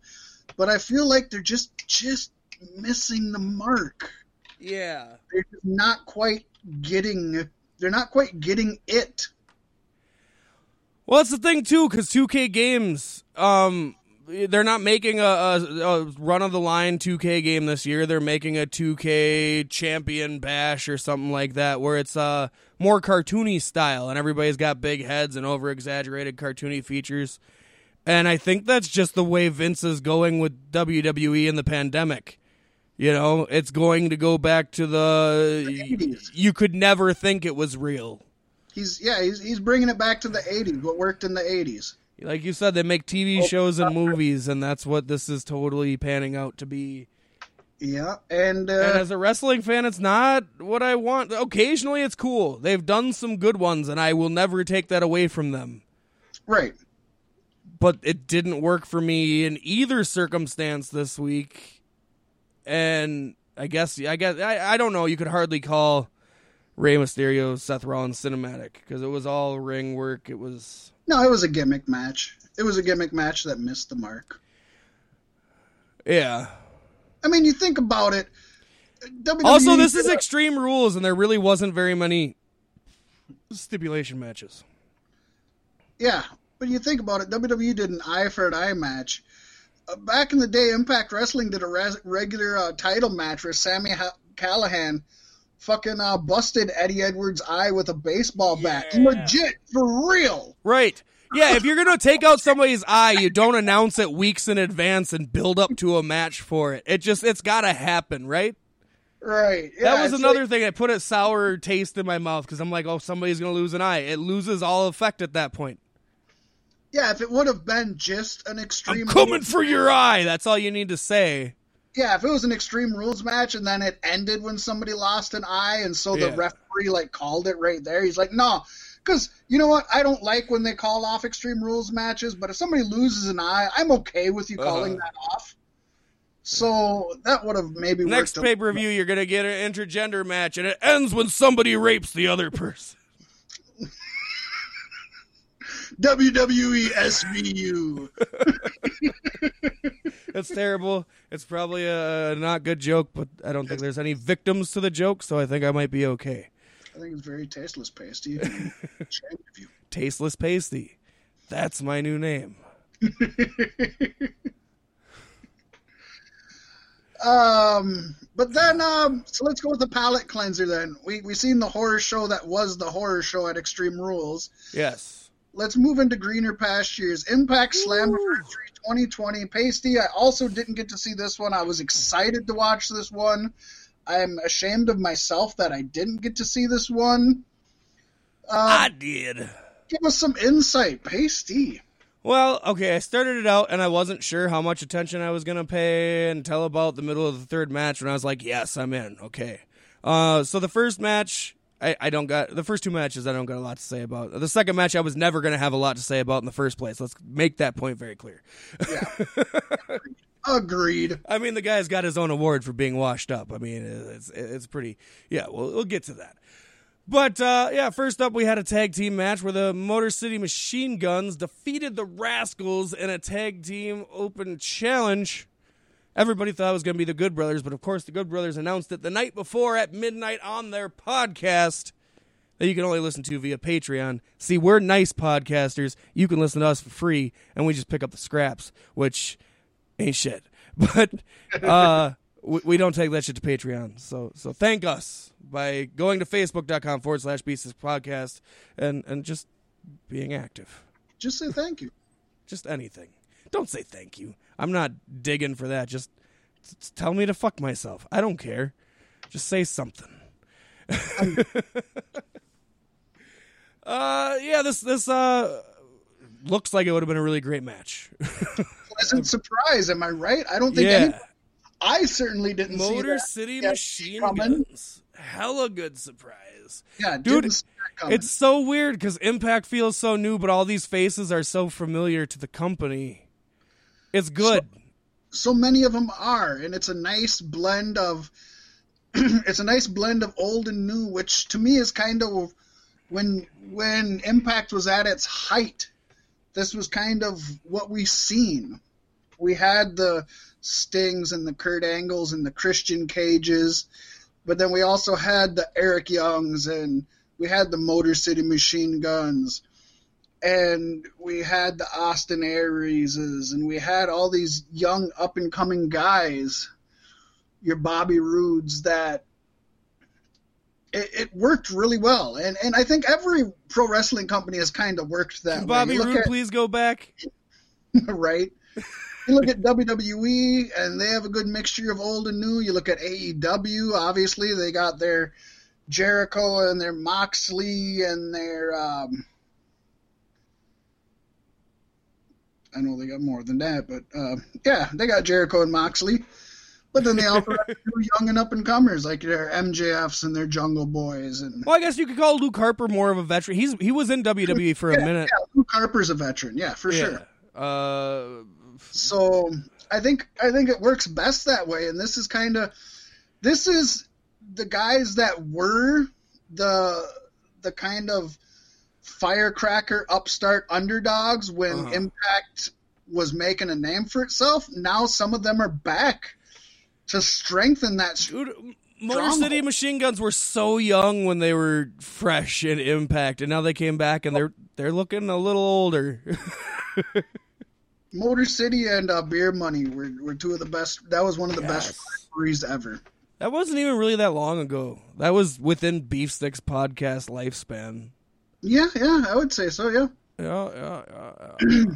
but I feel like they're just just missing the mark. Yeah. They're just not quite getting. They're not quite getting it. Well, that's the thing too, because 2K games, um, they're not making a, a, a run of the line 2K game this year. They're making a 2K champion bash or something like that, where it's uh more cartoony style, and everybody's got big heads and over exaggerated cartoony features. And I think that's just the way Vince is going with WWE in the pandemic. You know, it's going to go back to the. 80s. You could never think it was real. He's yeah, he's he's bringing it back to the '80s. What worked in the '80s. Like you said, they make TV Oh, shows and movies, and that's what this is totally panning out to be. Yeah, and, uh, And as a wrestling fan, it's not what I want. Occasionally, it's cool. They've done some good ones, and I will never take that away from them. right. But it didn't work for me in either circumstance this week. And I guess, I guess, I, I don't know. You could hardly call Rey Mysterio, Seth Rollins cinematic because it was all ring work. It was. No, it was a gimmick match. It was a gimmick match that missed the mark. Yeah. I mean, you think about it. WWE Also, this is Extreme Rules, and there really wasn't very many stipulation matches. Yeah, but you think about it. WWE did an eye for an eye match. Back in the day, Impact Wrestling did a res- regular uh, title match where Sami ha- Callihan fucking uh, busted Eddie Edwards' eye with a baseball bat. Yeah. Legit, for real. Right. Yeah, if you're going to take out somebody's eye, you don't announce it weeks in advance and build up to a match for it. It just, it's got to happen, right? Right. Yeah, that was another like- thing that put a sour taste in my mouth because I'm like, oh, somebody's going to lose an eye. It loses all effect at that point. Yeah, if it would have been just an extreme. I'm coming for your eye. That's all you need to say. yeah, if it was an extreme rules match and then it ended when somebody lost an eye, and so the Yeah. referee like called it right there. He's like, no, because you know what? I don't like when they call off extreme rules matches, but if somebody loses an eye, I'm okay with you calling Uh-huh. that off. So that would have maybe Next pay per view, you're going to get an intergender match, and it ends when somebody rapes the other person. WWE SVU. It's terrible. It's probably a not good joke, but I don't think there's any victims to the joke, so I think I might be okay. I think it's very tasteless pasty. and ashamed of you. Tasteless pasty. That's my new name. Um, but then, um, so let's go with the palate cleanser. Then we we seen the horror show that was the horror show at Extreme Rules. Yes. Let's move into greener pastures. Impact Slam 2020. Pasty, I also didn't get to see this one. I was excited to watch this one. I'm ashamed of myself that I didn't get to see this one. I Uh, did. give us some insight, Pasty. Well, okay, I started it out and I wasn't sure how much attention I was going to pay until about the middle of the third match when I was like, yes, I'm in. Okay. Uh, so the first match, I, I don't got, the first two matches, I don't got a lot to say about. The second match, I was never going to have a lot to say about in the first place. Let's make that point very clear. Agreed. I mean, the guy's got his own award for being washed up. I mean, it's it's pretty. Yeah, we'll we'll get to that. But uh, yeah, first up, we had a tag team match where the Motor City Machine Guns defeated the Rascalz in a tag team open challenge. Everybody thought it was going to be the Good Brothers, but of course, the Good Brothers announced it the night before at midnight on their podcast that you can only listen to via Patreon. See, we're nice podcasters. You can listen to us for free, and we just pick up the scraps, which ain't shit. But uh, we, we don't take that shit to Patreon. So so thank us by going to facebook.com forward slash Beasts podcast and, and just being active. Just say thank you. Just anything. Don't say thank you. I'm not digging for that. Just, just tell me to fuck myself. I don't care. Just say something. uh yeah, this this uh looks like it would have been a really great match. Pleasant surprise, am I right? I don't think yeah. any, I certainly didn't see Motor. City Yeah, Machine coming. Guns. Hella good surprise. Yeah, Dude, didn't see that. It's so weird because Impact feels so new, but all these faces are so familiar to the company. It's good. so many of them are, and it's a nice blend of it's a nice blend of old and new, which to me is kind of when when Impact was at its height. This was kind of what we seen. We had the Stings and the Kurt Angles and the Christian Cages, but then we also had the Eric Youngs and we had the Motor City Machine Guns and we had the Austin Arieses, and we had all these young up and coming guys, your Bobby Roodes, that it, it worked really well, and and I think every pro wrestling company has kind of worked that. Bobby Roode please go back? right? You look at WWE, and they have a good mixture of old and new. You look at AEW, obviously they got their Jericho and their Moxley and their um, I know they got more than that, but uh, yeah, they got Jericho and Moxley. But then they also have two young and up and comers like their MJFs and their Jungle Boys and Well, I guess you could call Luke Harper more of a veteran. He's he was in WWE for a minute. Yeah, Luke Harper's a veteran, yeah, for Yeah. sure. Uh, So I think I think it works best that way, and this is kind of this is the guys that were the the kind of firecracker upstart underdogs when Uh-huh. Impact was making a name for itself. Now some of them are back to strengthen that. dude, Motor. City Machine Guns were so young when they were fresh in Impact, and now they came back and they're they're looking a little older. Motor City and uh, Beer Money were, were two of the best. That was one of the best Yes. rivalries ever. that wasn't even really that long ago. That was within Beef Sticks podcast lifespan. Yeah, yeah, I would say so. Yeah. Yeah, yeah, yeah, yeah.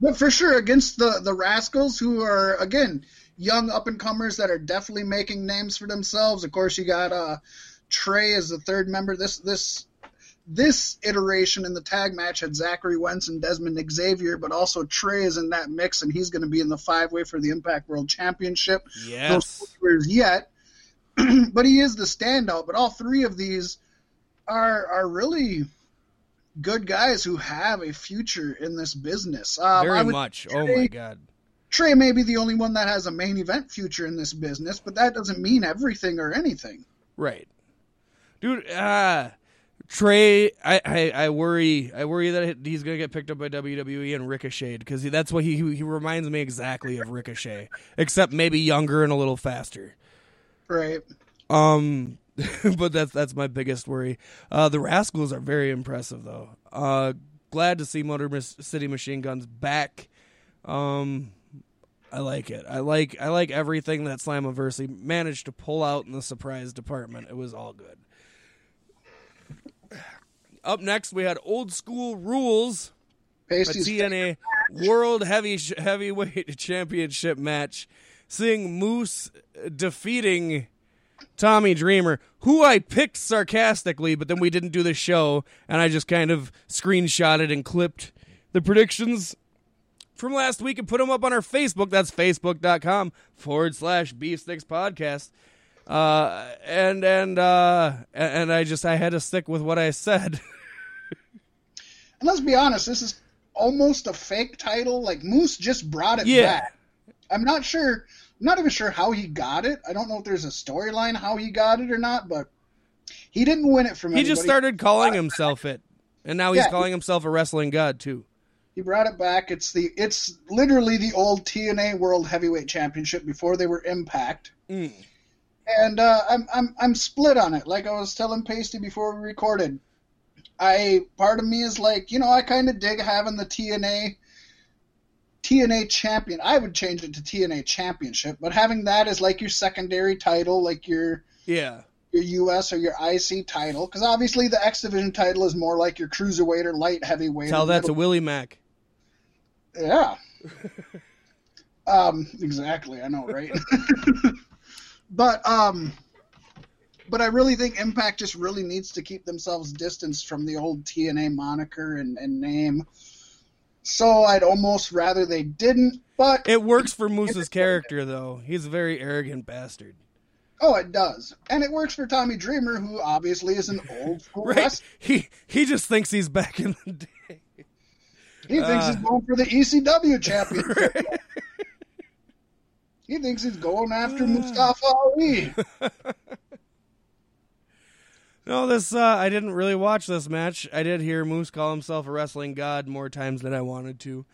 But for sure, against the the Rascalz, who are again young up and comers that are definitely making names for themselves. Of course, you got uh, Trey as the third member. This this this iteration in the tag match had Zachary Wentz and Dezmond Xavier, but also Trey is in that mix, and he's going to be in the five way for the Impact World Championship. No yes. spoilers yet, but he is the standout. But all three of these are are really good guys who have a future in this business. Um, I Very much. Oh my god. Trey may be the only one that has a main event future in this business, but that doesn't mean everything or anything. Right. Dude, uh Trey, I, I, I worry, I worry that he's gonna get picked up by WWE and Ricochet because that's what he he reminds me exactly of Ricochet, except maybe younger and a little faster. Right. Um, but that's that's my biggest worry. Uh, the Rascalz are very impressive though. Uh, glad to see Motor City Machine Guns back. Um, I like it. I like I like everything that Slammiversary managed to pull out in the surprise department. It was all good. Up next, we had Old School Rules a TNA World Heavy Heavyweight Championship match, seeing Moose defeating Tommy Dreamer, who I picked sarcastically, but then we didn't do the show, and I just kind of screenshotted and clipped the predictions from last week and put them up on our Facebook. That's facebook.com forward slash beef sticks podcast. Uh, and and uh, and I just I had to stick with what I said. And let's be honest, this is almost a fake title. Like Moose just brought it Yeah. back. I'm not sure. I'm not even sure how he got it. I don't know if there's a storyline how he got it or not, but he didn't win it from He just started calling himself it, and now he's Yeah. calling himself a wrestling god too. He brought it back. It's the it's literally the old TNA World Heavyweight Championship before they were Impact. Mm. And uh, I'm I'm I'm split on it. Like I was telling Pasty before we recorded, I part of me is like, you know, I kind of dig having the TNA TNA champion. I would change it to TNA Championship, but having that as like your secondary title, like your Yeah, your US or your IC title, because obviously the X Division title is more like your cruiserweight or light heavyweight. tell that to Willie Mack. yeah. um, exactly. I know, right? but um, but I really think Impact just really needs to keep themselves distanced from the old TNA moniker and, and name. So I'd almost rather they didn't. But It works for Moose's character though. He's a very arrogant bastard. oh, it does, and it works for Tommy Dreamer, who obviously is an old school Right? wrestler. He he just thinks he's back in the day. He thinks Uh. he's going for the ECW championship. he thinks he's going after Mustafa Ali. No, this uh, I didn't really watch this match. I did hear Moose call himself a wrestling god more times than I wanted to.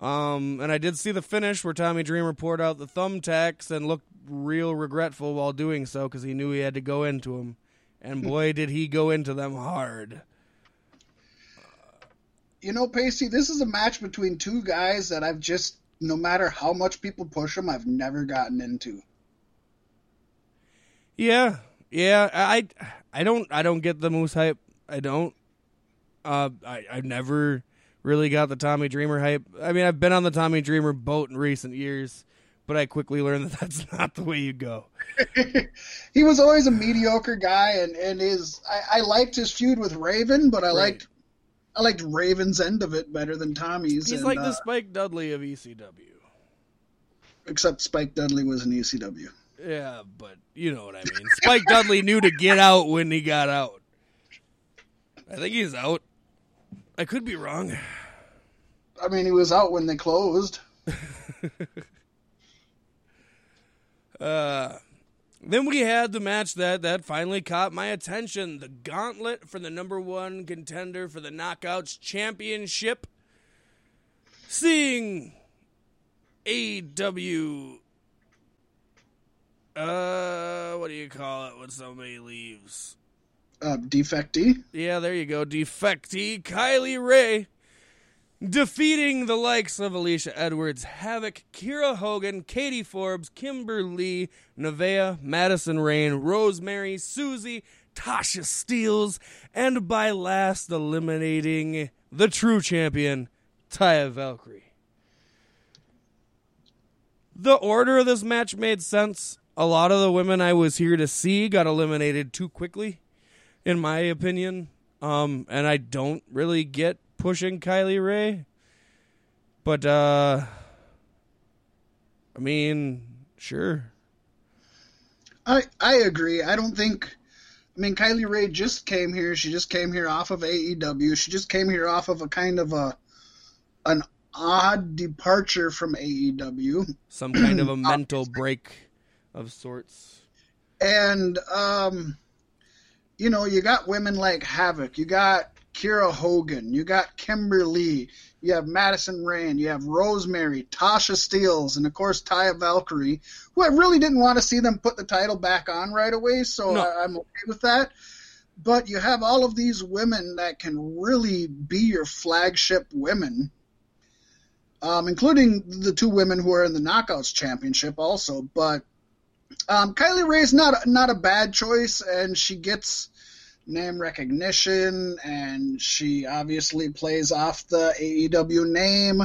Um, and I did see the finish where Tommy Dreamer poured out the thumbtacks and looked real regretful while doing so because he knew he had to go into them. And boy, did he go into them hard. You know, Pacey, this is a match between two guys that I've just, no matter how much people push them, I've never gotten into. Yeah, yeah. I I don't I don't get the Moose hype. I don't. Uh, I I never really got the Tommy Dreamer hype. I mean, I've been on the Tommy Dreamer boat in recent years, but I quickly learned that that's not the way you go. he was always a mediocre guy, and and his I, I liked his feud with Raven, but I Right. liked I liked Raven's end of it better than Tommy's. He's and, like uh, the Spike Dudley of ECW. except Spike Dudley was in ECW. Yeah, but you know what I mean. Spike Dudley knew to get out when he got out. I think he's out. I could be wrong. I mean, he was out when they closed. Uh, then we had the match that that finally caught my attention: the gauntlet for the number one contender for the Knockouts Championship. Seeing AW. Uh, what do you call it when somebody leaves? Uh, defectee. Yeah, there you go. Defectee Kylie Rae defeating the likes of Alisha Edwards, Havoc, Kiera Hogan, Katie Forbes, Kimber Lee, Neveah, Madison Rayne, Rosemary, Susie, Tasha Steelz, and by last eliminating the true champion, Taya Valkyrie. The order of this match made sense. A lot of the women I was here to see got eliminated too quickly, in my opinion. Um, and I don't really get pushing Kylie Rae. But uh I mean, sure. I I agree. I don't think. I mean, Kylie Rae just came here. She just came here off of AEW. She just came here off of a kind of a an odd departure from AEW. Some kind of a mental break of sorts. And um you know, you got women like Havoc, you got Kiera Hogan, you got Kimber Lee, you have Madison Rayne, you have Rosemary, Tasha Steelz, and of course Taya Valkyrie, who I really didn't want to see them put the title back on right away, so No. I, I'm okay with that. But you have all of these women that can really be your flagship women, um, including the two women who are in the Knockouts Championship also. But um, Kylie Rae's not not a bad choice, and she gets name recognition, and she obviously plays off the AEW name.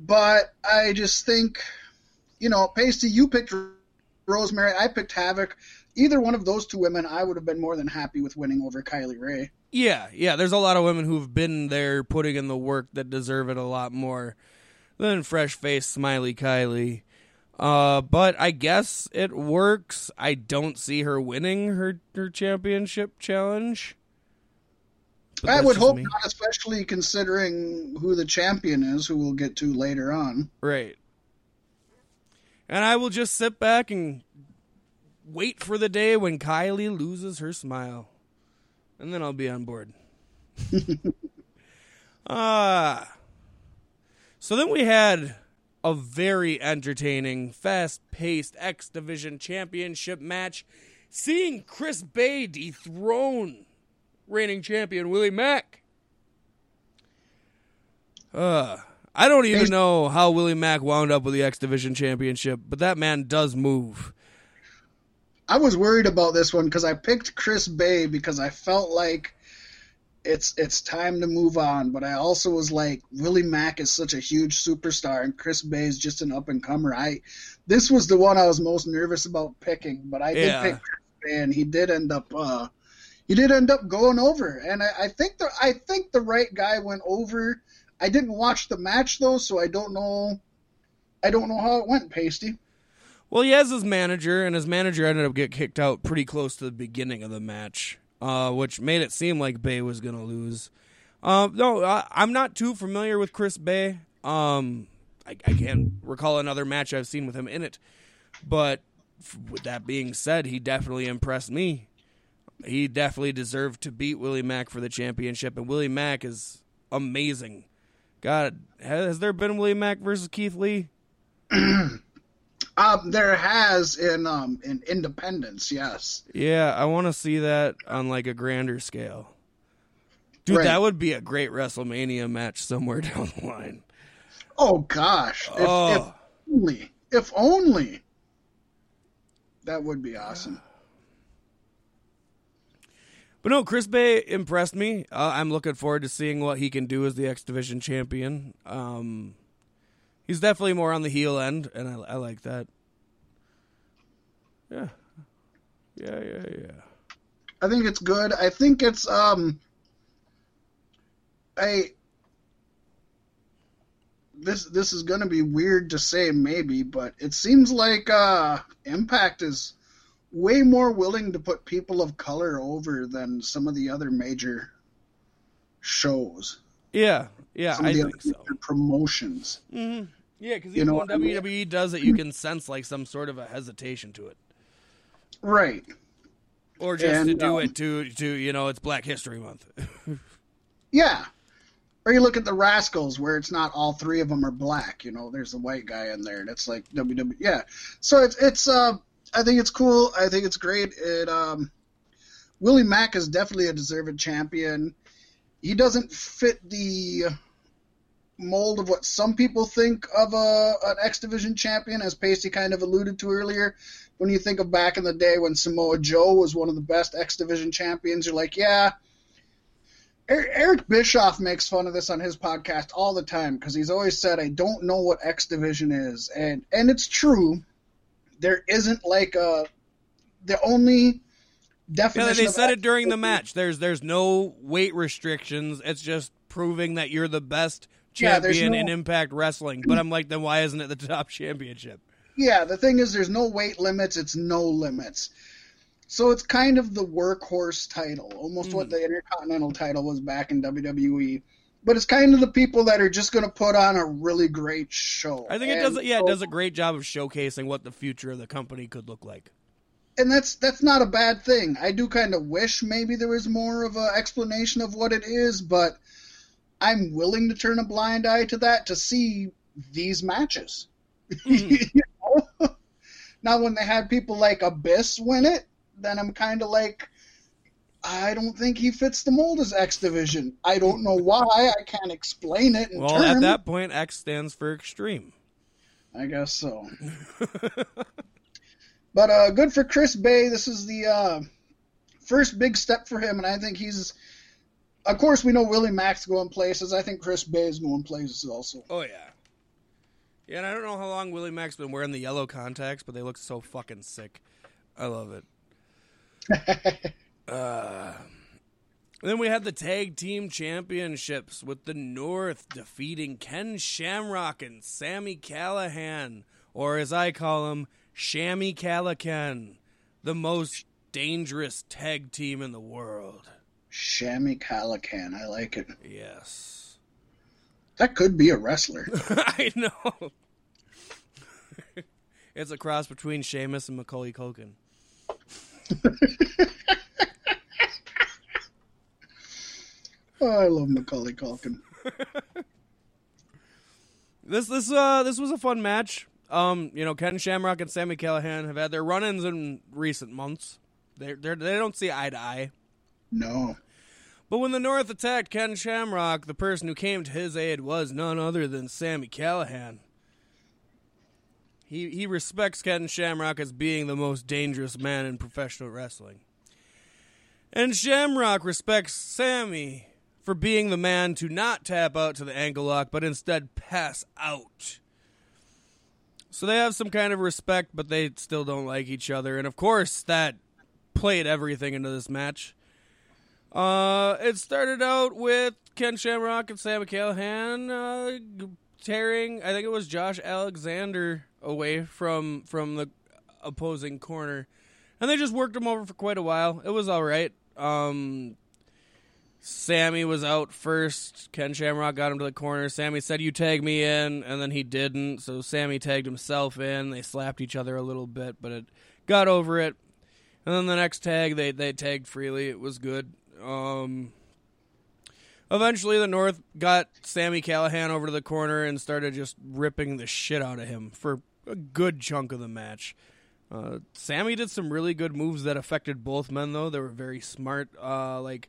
But I just think, you know, Pasty, you picked Rosemary, I picked Havoc. Either one of those two women, I would have been more than happy with winning over Kylie Rae. Yeah, yeah, there's a lot of women who've been there putting in the work that deserve it a lot more than fresh faced smiley Kylie. Uh, but I guess it works. I don't see her winning her, her championship challenge. I would hope me. not, especially considering who the champion is, who we'll get to later on. Right. And I will just sit back and wait for the day when Kylie loses her smile. And then I'll be on board. Ah. so then we had a very entertaining, fast paced X Division Championship match, seeing Chris Bey dethrone reigning champion Willie Mack. Uh, I don't even know how Willie Mack wound up with the X Division Championship, but that man does move. I was worried about this one because I picked Chris Bey because I felt like it's it's time to move on. But I also was like, Willie Mack is such a huge superstar, and Chris Bey is just an up and comer. I this was the one I was most nervous about picking, but I did Yeah. pick Chris Bey, and he did end up uh, he did end up going over, and I, I think the I think the right guy went over. I didn't watch the match though, so I don't know. I don't know how it went, Pasty. Well, he has his manager, and his manager ended up getting kicked out pretty close to the beginning of the match, uh, which made it seem like Bey was going to lose. Uh, no, I, I'm not too familiar with Chris Bey. Um, I, I can't recall another match I've seen with him in it. But with that being said, he definitely impressed me. He definitely deserved to beat Willie Mack for the championship, and Willie Mack is amazing. God, has, has there been Willie Mack versus Keith Lee? Um, there has in um in Independence, yes. Yeah, I want to see that on like a grander scale. Dude, Right. that would be a great WrestleMania match somewhere down the line. Oh gosh, if, Oh. if only, if only, that would be awesome. But no, Chris Bey impressed me. Uh, I'm looking forward to seeing what he can do as the X Division champion. Um, he's definitely more on the heel end, and I, I like that. Yeah, yeah, yeah, yeah. I think it's good. I think it's um, I this this is going to be weird to say maybe, but it seems like uh, Impact is way more willing to put people of color over than some of the other major shows. Yeah, yeah, some I of the think other so. promotions. hmm Yeah, because You even know when what I mean? WWE does it, you can sense like some sort of a hesitation to it, Right. or just to do um, it to to you know it's Black History Month. Yeah. Or you look at the Rascalz, where it's not all three of them are black. You know, there's a white guy in there. That's like WWE. Yeah. So it's it's. Uh, I think it's cool. I think it's great. It. Um, Willie Mack is definitely a deserved champion. He doesn't fit the mold of what some people think of a an X Division champion, as Pacey kind of alluded to earlier. When you think of back in the day when Samoa Joe was one of the best X Division champions, you're like, yeah, Er- Eric Bischoff makes fun of this on his podcast all the time because he's always said, "I don't know what X Division is," and and it's true. There isn't like a the only yeah, definition. they of said it during the match. There's there's no weight restrictions. It's just proving that you're the best Yeah, there's champion no- in Impact Wrestling. But I'm like, then why isn't it the top championship? Yeah, the thing is, there's no weight limits. It's no limits. So it's kind of the workhorse title, almost what Mhm. the Intercontinental title was back in WWE. But it's kind of the people that are just going to put on a really great show. I think it And does. Yeah, it does a great job of showcasing what the future of the company could look like. and that's that's not a bad thing. I do kind of wish maybe there was more of an explanation of what it is, but I'm willing to turn a blind eye to that to see these matches. Mhm. You know? now, when they had people like Abyss win it, then I'm kind of like, I don't think he fits the mold as X Division. I don't know why. I can't explain it Well, terms. at that point, X stands for extreme. I guess so. But uh, good for Chris Bey. This is the uh, first big step for him, and I think he's. Of course, we know Willie Mack's going places. I think Chris Bey is going places also. Oh yeah. Yeah, and I don't know how long Willie Mack's been wearing the yellow contacts, but they look so fucking sick. I love it. Uh, then we had the tag team championships with the North defeating Ken Shamrock and Sami Callihan, or as I call him, Shammy Callahan, the most dangerous tag team in the world. Shammy Calacan. I like it. Yes. That could be a wrestler. I know. it's a cross between Sheamus and Macaulay Culkin. Oh, I love Macaulay Culkin. This this uh this was a fun match. Um, you know, Ken Shamrock and Sami Callihan have had their run-ins in recent months. They they they don't see eye to eye. No. But when the North attacked Ken Shamrock, the person who came to his aid was none other than Sami Callihan. He he respects Ken Shamrock as being the most dangerous man in professional wrestling. And Shamrock respects Sami for being the man to not tap out to the ankle lock, but instead pass out. So they have some kind of respect, but they still don't like each other. And of course, that played everything into this match. Uh, it started out with Ken Shamrock and Sam Callihan uh, tearing. I think it was Josh Alexander away from from the opposing corner, and they just worked him over for quite a while. It was all right. Um, Sami was out first. Ken Shamrock got him to the corner. Sami said, "You tag me in," and then he didn't. So Sami tagged himself in. They slapped each other a little bit, but it got over it. And then the next tag, they they tagged freely. It was good. Um, eventually, the North got Sami Callihan over to the corner and started just ripping the shit out of him for a good chunk of the match. Uh, Sami did some really good moves that affected both men, though. They were very smart. Uh, like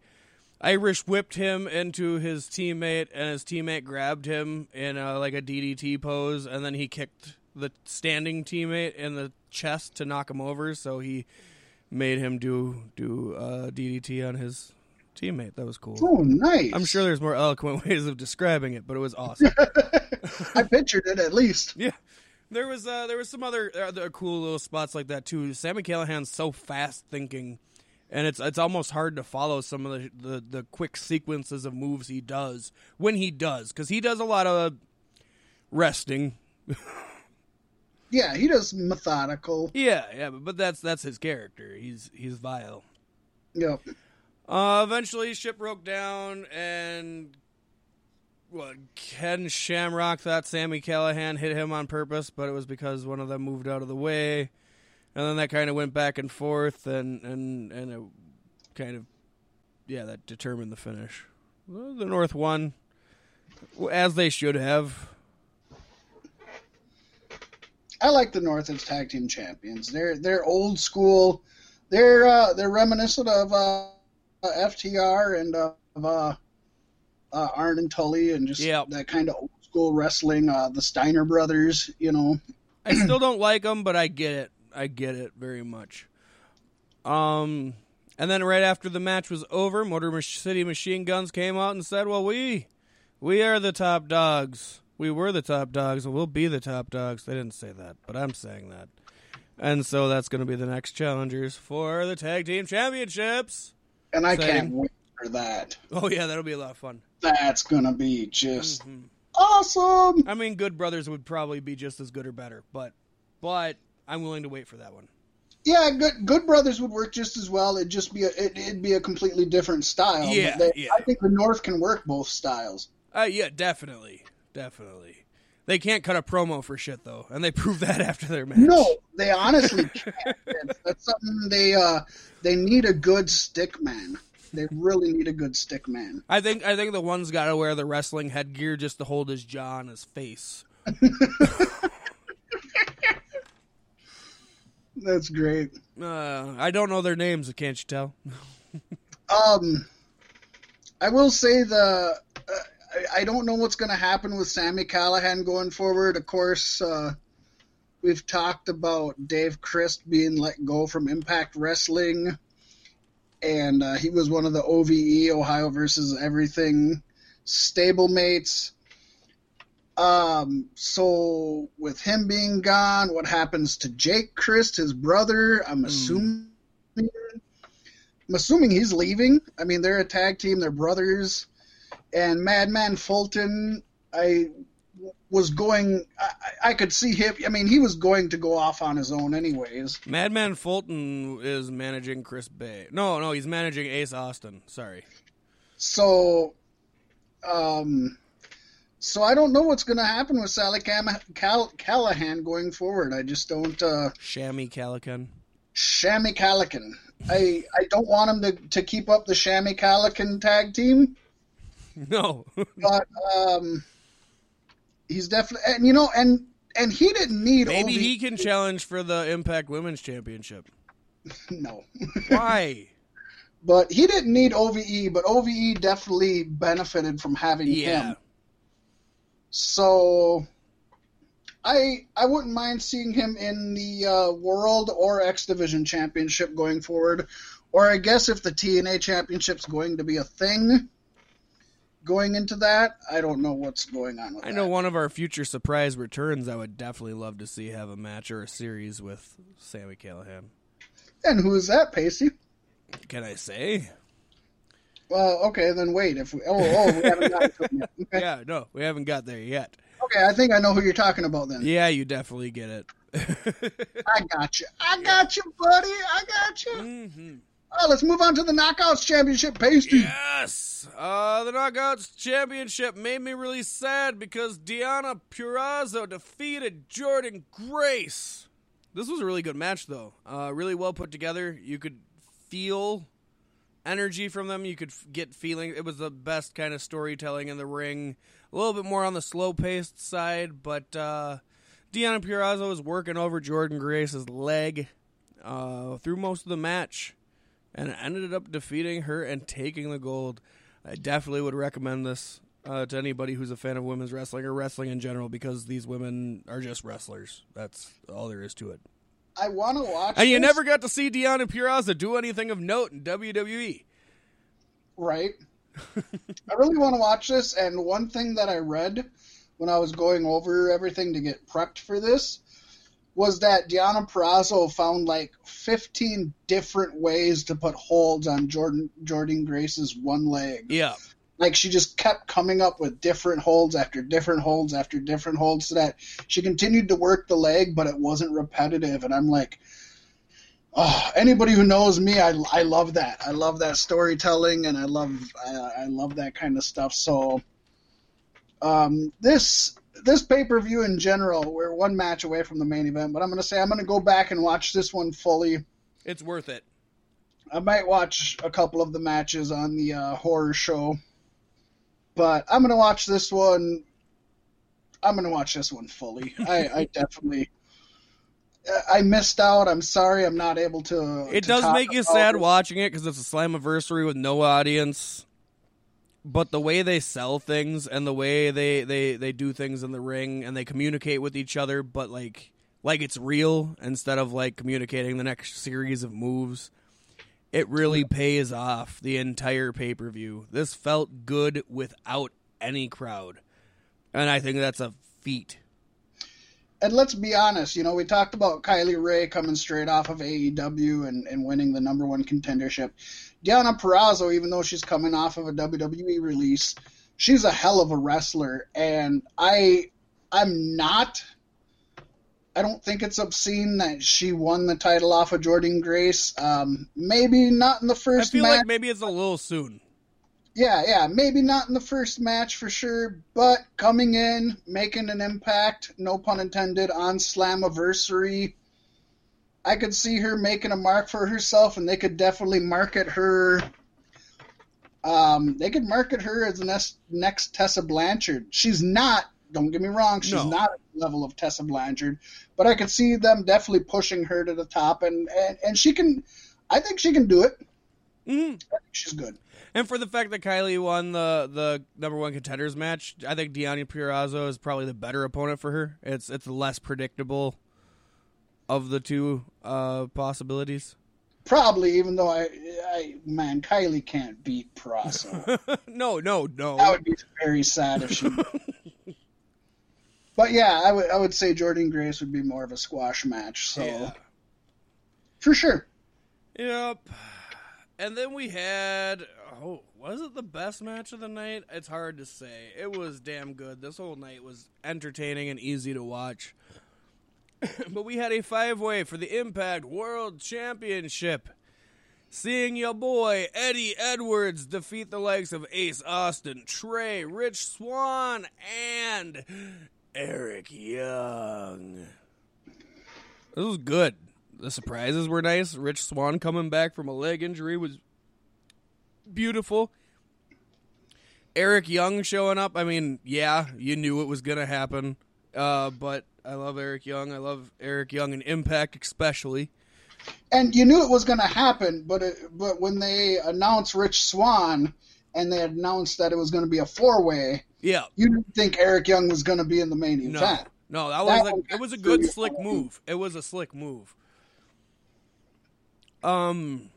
Irish whipped him into his teammate, and his teammate grabbed him in a, like a DDT pose, and then he kicked the standing teammate in the chest to knock him over. So he made him do do uh, DDT on his teammate. That was cool. Oh, nice. I'm sure there's more eloquent ways of describing it, but it was awesome. I pictured it at least. yeah, there was uh, there was some other other cool little spots like that too. Sami Callihan's so fast thinking and it's it's almost hard to follow some of the the, the quick sequences of moves he does when he does because he does a lot of resting. Yeah, he does methodical. Yeah, yeah, but, but that's that's his character. He's he's vile. Yep. Uh, eventually, ship broke down, and what Ken Shamrock thought Sami Callihan hit him on purpose, but it was because one of them moved out of the way, and then that kind of went back and forth, and and and it kind of yeah, that determined the finish. The North won, as they should have. I like the North as tag team champions. They're they're old school. They're uh, they're reminiscent of uh, FTR and uh, of uh, uh, Arn and Tully and just Yep. that kind of old school wrestling. Uh, the Steiner brothers, you know. I still don't like them, but I get it. I get it very much. Um, and then right after the match was over, Motor City Machine Guns came out and said, "Well, we we are the top dogs. We were the top dogs, and we'll be the top dogs." They didn't say that, but I'm saying that. And so that's going to be the next challengers for the tag team championships. And I Exciting. can't wait for that. Oh yeah, that'll be a lot of fun. That's gonna be just Mhm. awesome. I mean, Good Brothers would probably be just as good or better, but but I'm willing to wait for that one. Yeah, good good brothers would work just as well. It'd just be a it, it'd be a completely different style. Yeah, they- yeah. I think the North can work both styles. Uh, yeah, definitely, definitely. They can't cut a promo for shit though, and they proved that after their match. No, they honestly can't. That's- That's something they uh they need a good stick man. They really need a good stick man. I think I think the one's got to wear the wrestling headgear just to hold his jaw on his face. That's great. Uh, I don't know their names, can't you tell? Um, I will say the uh, I, I don't know what's going to happen with Sami Callihan going forward. Of course, uh, we've talked about Dave Crist being let go from Impact Wrestling, and uh, he was one of the OVE Ohio versus Everything stablemates. Um, so with him being gone, what happens to Jake Crist, his brother? I'm assuming. I'm assuming he's leaving. I mean, they're a tag team, they're brothers. And Madman Fulton, I was going, I, I could see him. I mean, he was going to go off on his own, anyways. Madman Fulton is managing Chris Bey. No, no, he's managing Ace Austin. Sorry. So, um, so I don't know what's going to happen with Sally Cam- Cal- Callihan going forward. I just don't. Uh, Shammy Calican. Shammy Calican. I I don't want him to, to keep up the Shammy Calican tag team. No. but um, he's definitely and you know and and he didn't need Maybe he can challenge for the Impact Women's Championship. no, Why? but he didn't need OVE, but OVE definitely benefited from having yeah. him. So I I wouldn't mind seeing him in the uh, World or X Division Championship going forward, or I guess if the TNA Championship's going to be a thing. Going into that, I don't know what's going on with I that. know one of our future surprise returns I would definitely love to see have a match or a series with Sami Callihan. And who is that, Pacey? Can I say? Well, okay, then wait. If we, oh, oh, we haven't got yet. Okay. Yeah, no, we haven't got there yet. okay, I think I know who you're talking about then. Yeah, you definitely get it. I got you. I got you, buddy. I got you. Mm-hmm. Oh, let's move on to the Knockouts Championship, Pasty. Yes! Uh, the Knockouts Championship made me really sad because Deonna Purrazzo defeated Jordynne Grace. This was a really good match, though. Uh, really well put together. You could feel energy from them. You could f- get feeling. It was the best kind of storytelling in the ring. A little bit more on the slow paced side, but uh, Deonna Purrazzo was working over Jordynne Grace's leg uh, through most of the match and ended up defeating her and taking the gold. I definitely would recommend this uh, to anybody who's a fan of women's wrestling or wrestling in general because these women are just wrestlers. That's all there is to it. I want to watch. And you never got to see Deonna Purrazzo do anything of note in. WWE. right. I really want to watch this. And one thing that I read when I was going over everything to get prepped for this, was that Deonna Purrazzo found like 15 different ways to put holds on Jordynne Jordynne Grace's one leg. Yeah. Like she just kept coming up with different holds after different holds after different holds so that she continued to work the leg, but it wasn't repetitive. And I'm like, oh, anybody who knows me, I, I love that. I love that storytelling, and I love I, I love that kind of stuff. So, um, this this pay per view in general, we're one match away from the main event, but I'm gonna say I'm gonna go back and watch this one fully. It's worth it. I might watch a couple of the matches on the uh, horror show, but I'm gonna watch this one. I'm gonna watch this one fully. I, I definitely. I missed out. I'm sorry. I'm not able to. It to does make you sad it. watching it because it's a slam Slammiversary with no audience. But the way they sell things and the way they, they, they do things in the ring and they communicate with each other, but like like it's real instead of like communicating the next series of moves, it really pays off the entire pay per view. This felt good without any crowd, and I think that's a feat. and let's be honest, you know, we talked about Kylie Rae coming straight off of AEW and, and winning the number one contendership. Deonna Purrazzo, even though she's coming off of a WWE release, she's a hell of a wrestler, and I, I'm not. I don't think it's obscene that she won the title off of Jordynne Grace. Um, maybe not in the first. I feel match. like maybe it's a little soon. Yeah, yeah, maybe not in the first match for sure, but coming in, making an impact, no pun intended, on Slammiversary. I could see her making a mark for herself, and they could definitely market her. Um, they could market her as the next, next Tessa Blanchard. She's not. Don't get me wrong. She's No. not at the level of Tessa Blanchard, but I could see them definitely pushing her to the top, and and, and she can. I think she can do it. hmm I think she's good. And for the fact that Kylie won the the number one contenders match, I think Deonna Purrazzo is probably the better opponent for her. It's it's less predictable of the two uh, possibilities. Probably, even though I, I man, Kylie can't beat Purrazzo. no, no, no. that would be very sad if she. but yeah, I would I would say Jordynne Grace would be more of a squash match. So Yeah. for sure, Yep. And then we had oh, was it the best match of the night? It's hard to say. It was damn good. This whole night was entertaining and easy to watch. but we had a five way for the Impact World Championship. Seeing your boy Eddie Edwards defeat the likes of Ace Austin, Trey, Rich Swann, and Eric Young. This was good. The surprises were nice. Rich Swann coming back from a leg injury was beautiful. Eric Young showing up. I mean, yeah, you knew it was going to happen. Uh, but I love Eric Young. I love Eric Young and Impact especially. and you knew it was going to happen. But it, but when they announced Rich Swann and they announced that it was going to be a four way, Yeah. you didn't think Eric Young was going to be in the main event. No, that That was like it was a good slick move. It was a slick move. Um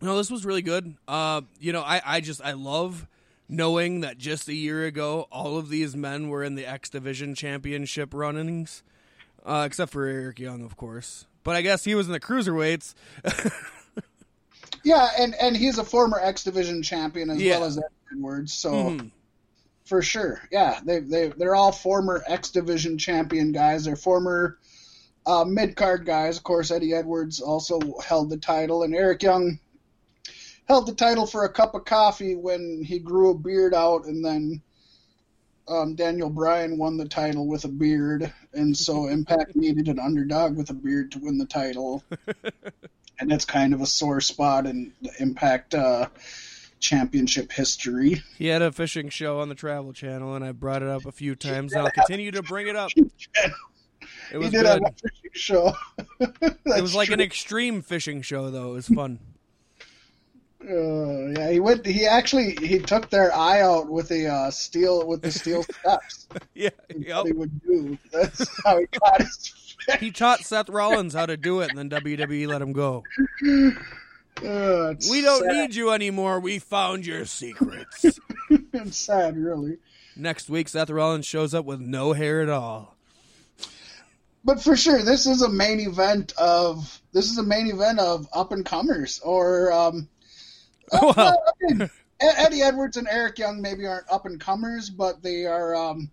no, this was really good. Uh, you know, I, I just I love knowing that just a year ago all of these men were in the X Division championship runnings. Uh, except for Eric Young, of course. But I guess he was in the cruiserweights. Yeah, and and he's a former X Division champion as Yeah. well as Eddie Edwards. So. Mhm. For sure, yeah, they they they're all former X Division champion guys. They're former uh, mid card guys. Of course, Eddie Edwards also held the title, and Eric Young held the title for a cup of coffee when he grew a beard out, and then um, Daniel Bryan won the title with a beard, and so Impact needed an underdog with a beard to win the title, and that's kind of a sore spot in the Impact uh, championship history. He had a fishing show on the Travel Channel, and I brought it up a few times, and I'll continue to bring it up. It was he did good. a fishing show. It was like an extreme fishing show, though. It was fun. Uh, yeah, he went. He actually he took their eye out with the uh, steel with the steel steps. yeah, yep. he would do. That's how he caught his. He taught Seth Rollins how to do it, and then WWE let him go. Uh, We don't sad. need you anymore. We found your secrets. It's sad, really. Next week, Seth Rollins shows up with no hair at all. but for sure, this is a main event of this is a main event of up and comers or um, Well- well, I mean, Eddie Edwards and Eric Young maybe aren't up and comers, but they are. Um,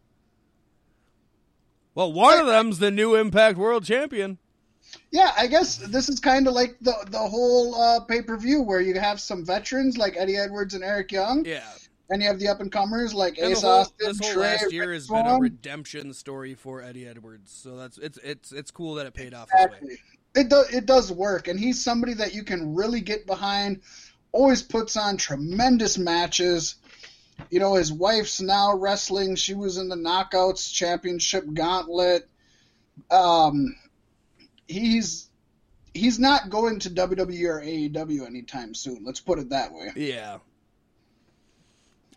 Well, one of them's the new Impact World Champion. yeah, I guess this is kind of like the the whole uh, pay per view where you have some veterans like Eddie Edwards and Eric Young, Yeah. and you have the up and comers like And Ace whole, Austin, this whole Trey, last year has been a redemption story for Eddie Edwards. So that's it's it's it's cool that it paid off. Exactly. It does it does work, and he's somebody that you can really get behind. Always puts on tremendous matches. You know, his wife's now wrestling. She was in the Knockouts Championship Gauntlet. Um, he's he's not going to WWE or AEW anytime soon. Let's put it that way. Yeah.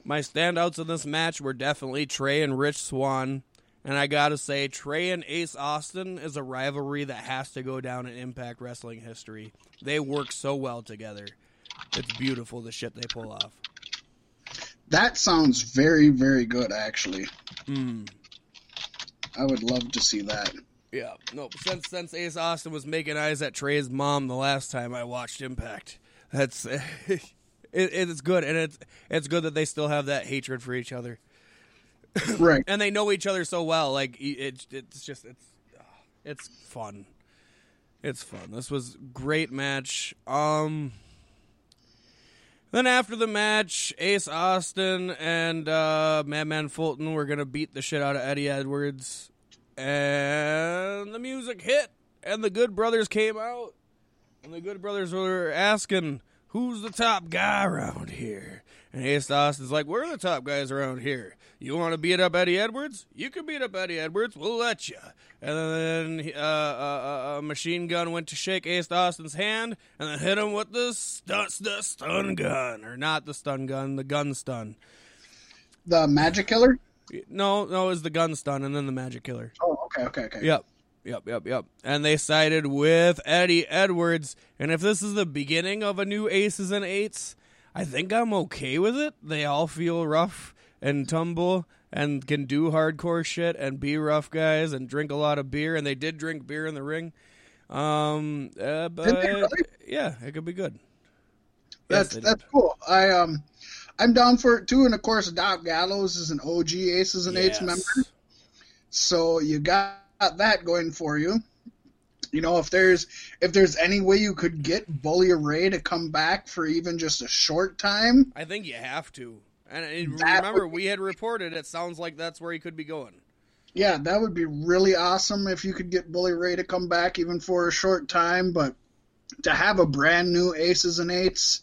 My standouts in this match were definitely Trey and Rich Swann. And I gotta say, Trey and Ace Austin is a rivalry that has to go down in Impact Wrestling history. They work so well together. It's beautiful the shit they pull off. That sounds very very good, actually. Mm. I would love to see that. Yeah, no. Since since Ace Austin was making eyes at Trey's mom the last time I watched Impact, that's it, it's good, and it's it's good that they still have that hatred for each other, Right. and they know each other so well. Like it, it's just it's it's fun. It's fun. This was great match. Um. Then after the match, Ace Austin and uh, Madman Fulton were gonna beat the shit out of Eddie Edwards, and the music hit, and the Good Brothers came out, and the Good Brothers were asking, "Who's the top guy around here?" And Ace Austin's like, "We're the top guys around here. You want to beat up Eddie Edwards? You can beat up Eddie Edwards. We'll let you." And then uh, uh, uh, a machine gun went to shake Ace Austin's hand, and then hit him with the stun, the stun gun, or not the stun gun, the gun stun. The Magic Killer. No, no, it was the gun stun, and then the magic killer. Oh, okay, okay, okay. Yep. Yep, yep, yep. And they sided with Eddie Edwards. And if this is the beginning of a new aces and eights, I think I'm okay with it. They all feel rough and tumble and can do hardcore shit and be rough guys and drink a lot of beer. And they did drink beer in the ring. Um, uh, but really? yeah, it could be good. That's Yes, that's cool. I um I'm down for it too, and of course Doc Gallows is an OG Aces and Eights member, so you got that going for you. You know, if there's if there's any way you could get Bully Ray to come back for even just a short time, I think you have to. And and remember, would we had reported it sounds like that's where he could be going. yeah, that would be really awesome if you could get Bully Ray to come back even for a short time. But to have a brand new Aces and Eights,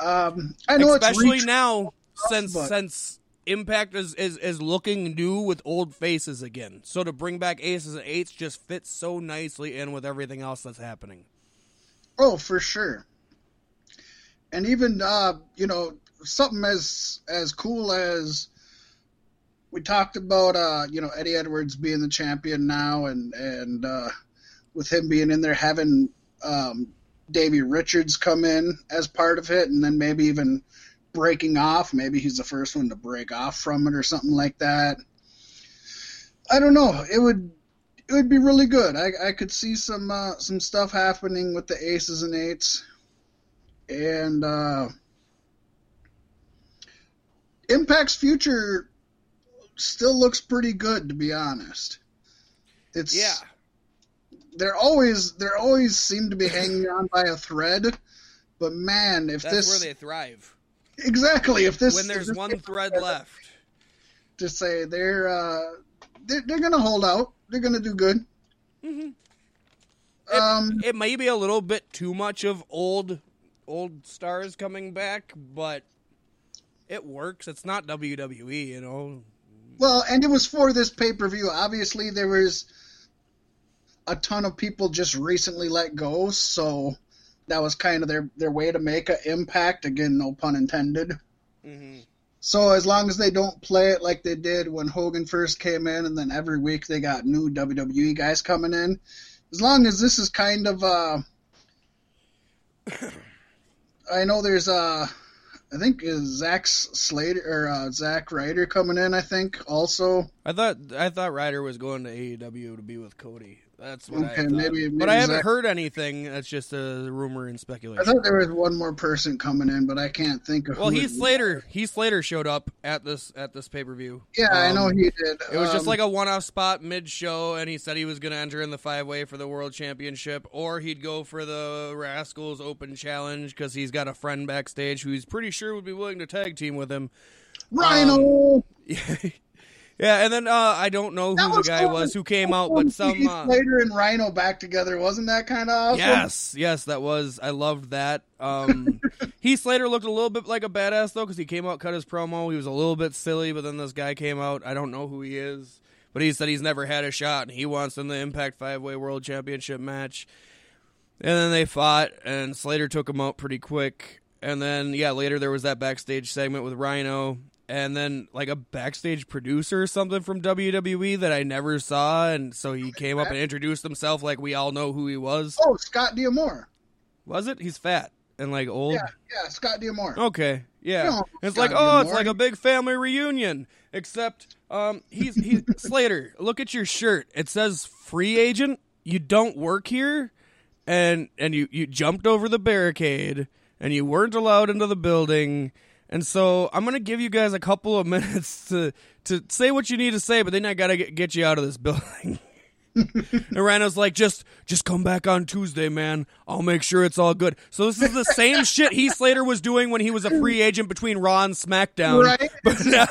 um, I know especially it's now since but- since Impact is, is is looking new with old faces again. So to bring back aces and eights just fits so nicely in with everything else that's happening. Oh, for sure. And even uh, you know, something as as cool as we talked about uh, you know, Eddie Edwards being the champion now and and uh with him being in there having um Davey Richards come in as part of it and then maybe even breaking off, maybe he's the first one to break off from it or something like that. I don't know. It would it would be really good. I, I could see some uh, some stuff happening with the aces and eights, and uh, Impact's future still looks pretty good, to be honest. It's Yeah. They're always they're always seem to be hanging on by a thread, but man, if That's this where they thrive. exactly if this When there's one thread left. to say they're uh, they're, they're gonna hold out, they're gonna do good. Mhm. Um, It may be a little bit too much of old old stars coming back, but it works. It's not WWE, you know. Well, and it was for this pay per view. Obviously, there was a ton of people just recently let go, so that was kind of their their way to make an impact. Again, no pun intended. hmm So as long as they don't play it like they did when Hogan first came in, and then every week they got new WWE guys coming in, as long as this is kind of uh, I know there's uh I think is Zach Slater or uh, Zack Ryder coming in. I think also. I thought I thought Ryder was going to AEW to be with Cody. That's what Okay, I thought. maybe- but I haven't heard anything. That's just a rumor and speculation. I thought there was one more person coming in, but I can't think of. Well, who Heath Slater, Heath Slater showed up at this at this pay per view. Yeah, I know he did. It was just Um, like a one-off spot mid-show, and he said he was going to enter in the five-way for the world championship, or he'd go for the Rascalz Open Challenge because he's got a friend backstage who he's pretty sure would be willing to tag team with him. Rhino. yeah, and then uh, I don't know who the guy was who came out, but some. Uh, Slater and Rhino back together. Wasn't that kind of awesome? Yes, yes, that was. I loved that. Um, Heath Slater looked a little bit like a badass though, because he came out, cut his promo. He was a little bit silly, but then this guy came out. I don't know who he is, but he said he's never had a shot, and he wants in the Impact Five Way World Championship match. And then they fought, and Slater took him out pretty quick. And then yeah, later there was that backstage segment with Rhino. And then, like a backstage producer or something from WWE that I never saw, and so he came up and introduced himself like we all know who he was. Oh, Scott D'Amore. Was it? He's fat and like old. Yeah, yeah, Scott D'Amore. Okay. Yeah. No, it's Scott like oh, it's like a big family reunion. Except um he's he's Slater, look at your shirt. It says free agent. You don't work here and and you you jumped over the barricade and you weren't allowed into the building. And so I'm gonna give you guys a couple of minutes to to say what you need to say, but then I gotta get, get you out of this building. And Rhino's like, just just come back on Tuesday, man. I'll make sure it's all good. So this is the same shit Heath Slater was doing when he was a free agent between Raw and SmackDown. Right? But now,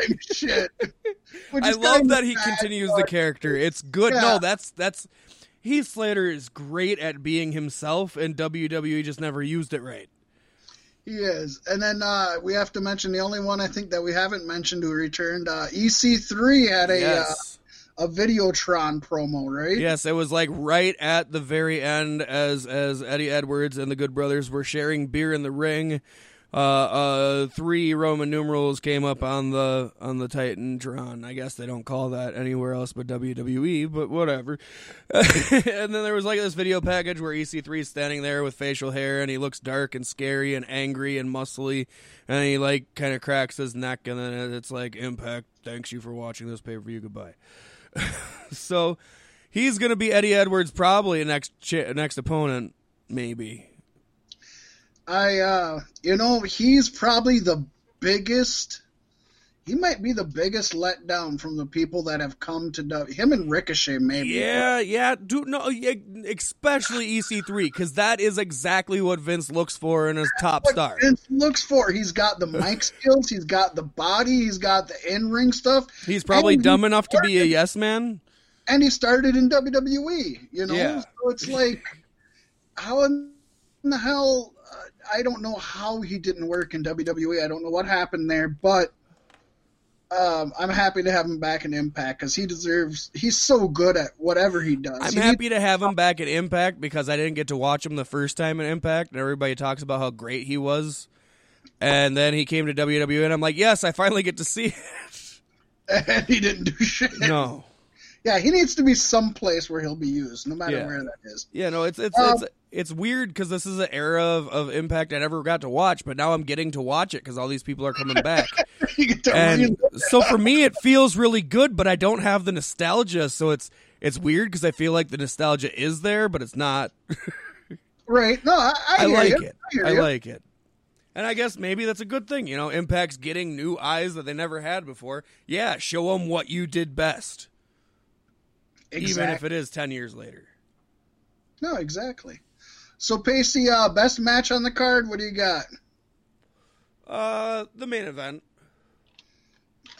Same shit. I love that he continues the character. It's good. Yeah. No, that's that's Heath Slater is great at being himself, and WWE just never used it right. He is. And then uh, we have to mention the only one I think that we haven't mentioned who returned. Uh, EC3 had a yes. uh, a Videotron promo, right? Yes, it was like right at the very end as as Eddie Edwards and the Good Brothers were sharing beer in the ring. Uh, uh, three Roman numerals came up on the on the Titantron. I guess they don't call that anywhere else but WWE, but whatever. and then there was like this video package where EC3 is standing there with facial hair, and he looks dark and scary and angry and muscly, and he like kind of cracks his neck, and then it's like Impact. Thanks you for watching this pay per view. Goodbye. so he's to be Eddie Edwards probably next cha- next opponent maybe. I, uh, you know, he's probably the biggest. He might be the biggest letdown from the people that have come to W. Him and Ricochet, maybe. Yeah, yeah, do no, especially EC3 because that is exactly what Vince looks for in his top star. Vince looks for. He's got the mic skills. He's got the body. He's got the in ring stuff. He's probably And he dumb enough to be a yes man. and he started in WWE. You know, Yeah. so it's like, how in the hell? I don't know how he didn't work in WWE. I don't know what happened there, but um, I'm happy to have him back in Impact because he deserves. He's so good at whatever he does. I'm He happy to have him back at Impact because I didn't get to watch him the first time at Impact, and everybody talks about how great he was. And then he came to WWE, and I'm like, yes, I finally get to see it. and he didn't do shit. No, Yeah, he needs to be someplace where he'll be used, no matter Yeah. where that is. Yeah, no, it's it's Um, it's it's weird because this is an era of, of Impact I never got to watch, but now I'm getting to watch it because all these people are coming back. You get to and so for me, it feels really good, but I don't have the nostalgia, so it's it's weird because I feel like the nostalgia is there, but it's not. right? No, I, I, I like you. it. I, I like it. And I guess maybe that's a good thing. You know, Impact's getting new eyes that they never had before. Yeah, show them what you did best, even if it is 10 years later. No, exactly. So Pacey, uh, best match on the card. What do you got? Uh, the main event.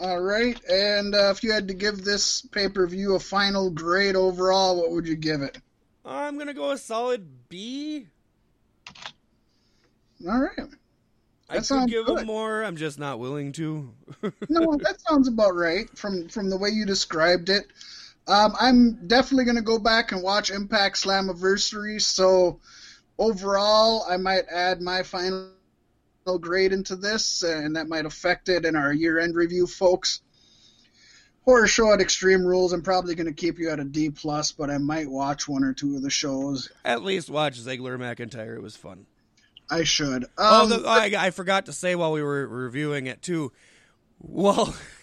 All right, and uh, if you had to give this pay per view a final grade overall, what would you give it? I'm going to go a solid B. All right, I That could give good. them more. I'm just not willing to. no, that sounds about right from from the way you described it. Um, I'm definitely going to go back and watch Impact Slammiversary. So overall, I might add my final grade into this, and that might affect it in our year-end review, folks. Horror show at Extreme Rules. I'm probably going to keep you at a D plus, but I might watch one or two of the shows. At least watch Ziggler McIntyre. It was fun. I should. Um, oh, the, I, I forgot to say while we were reviewing it too. Well,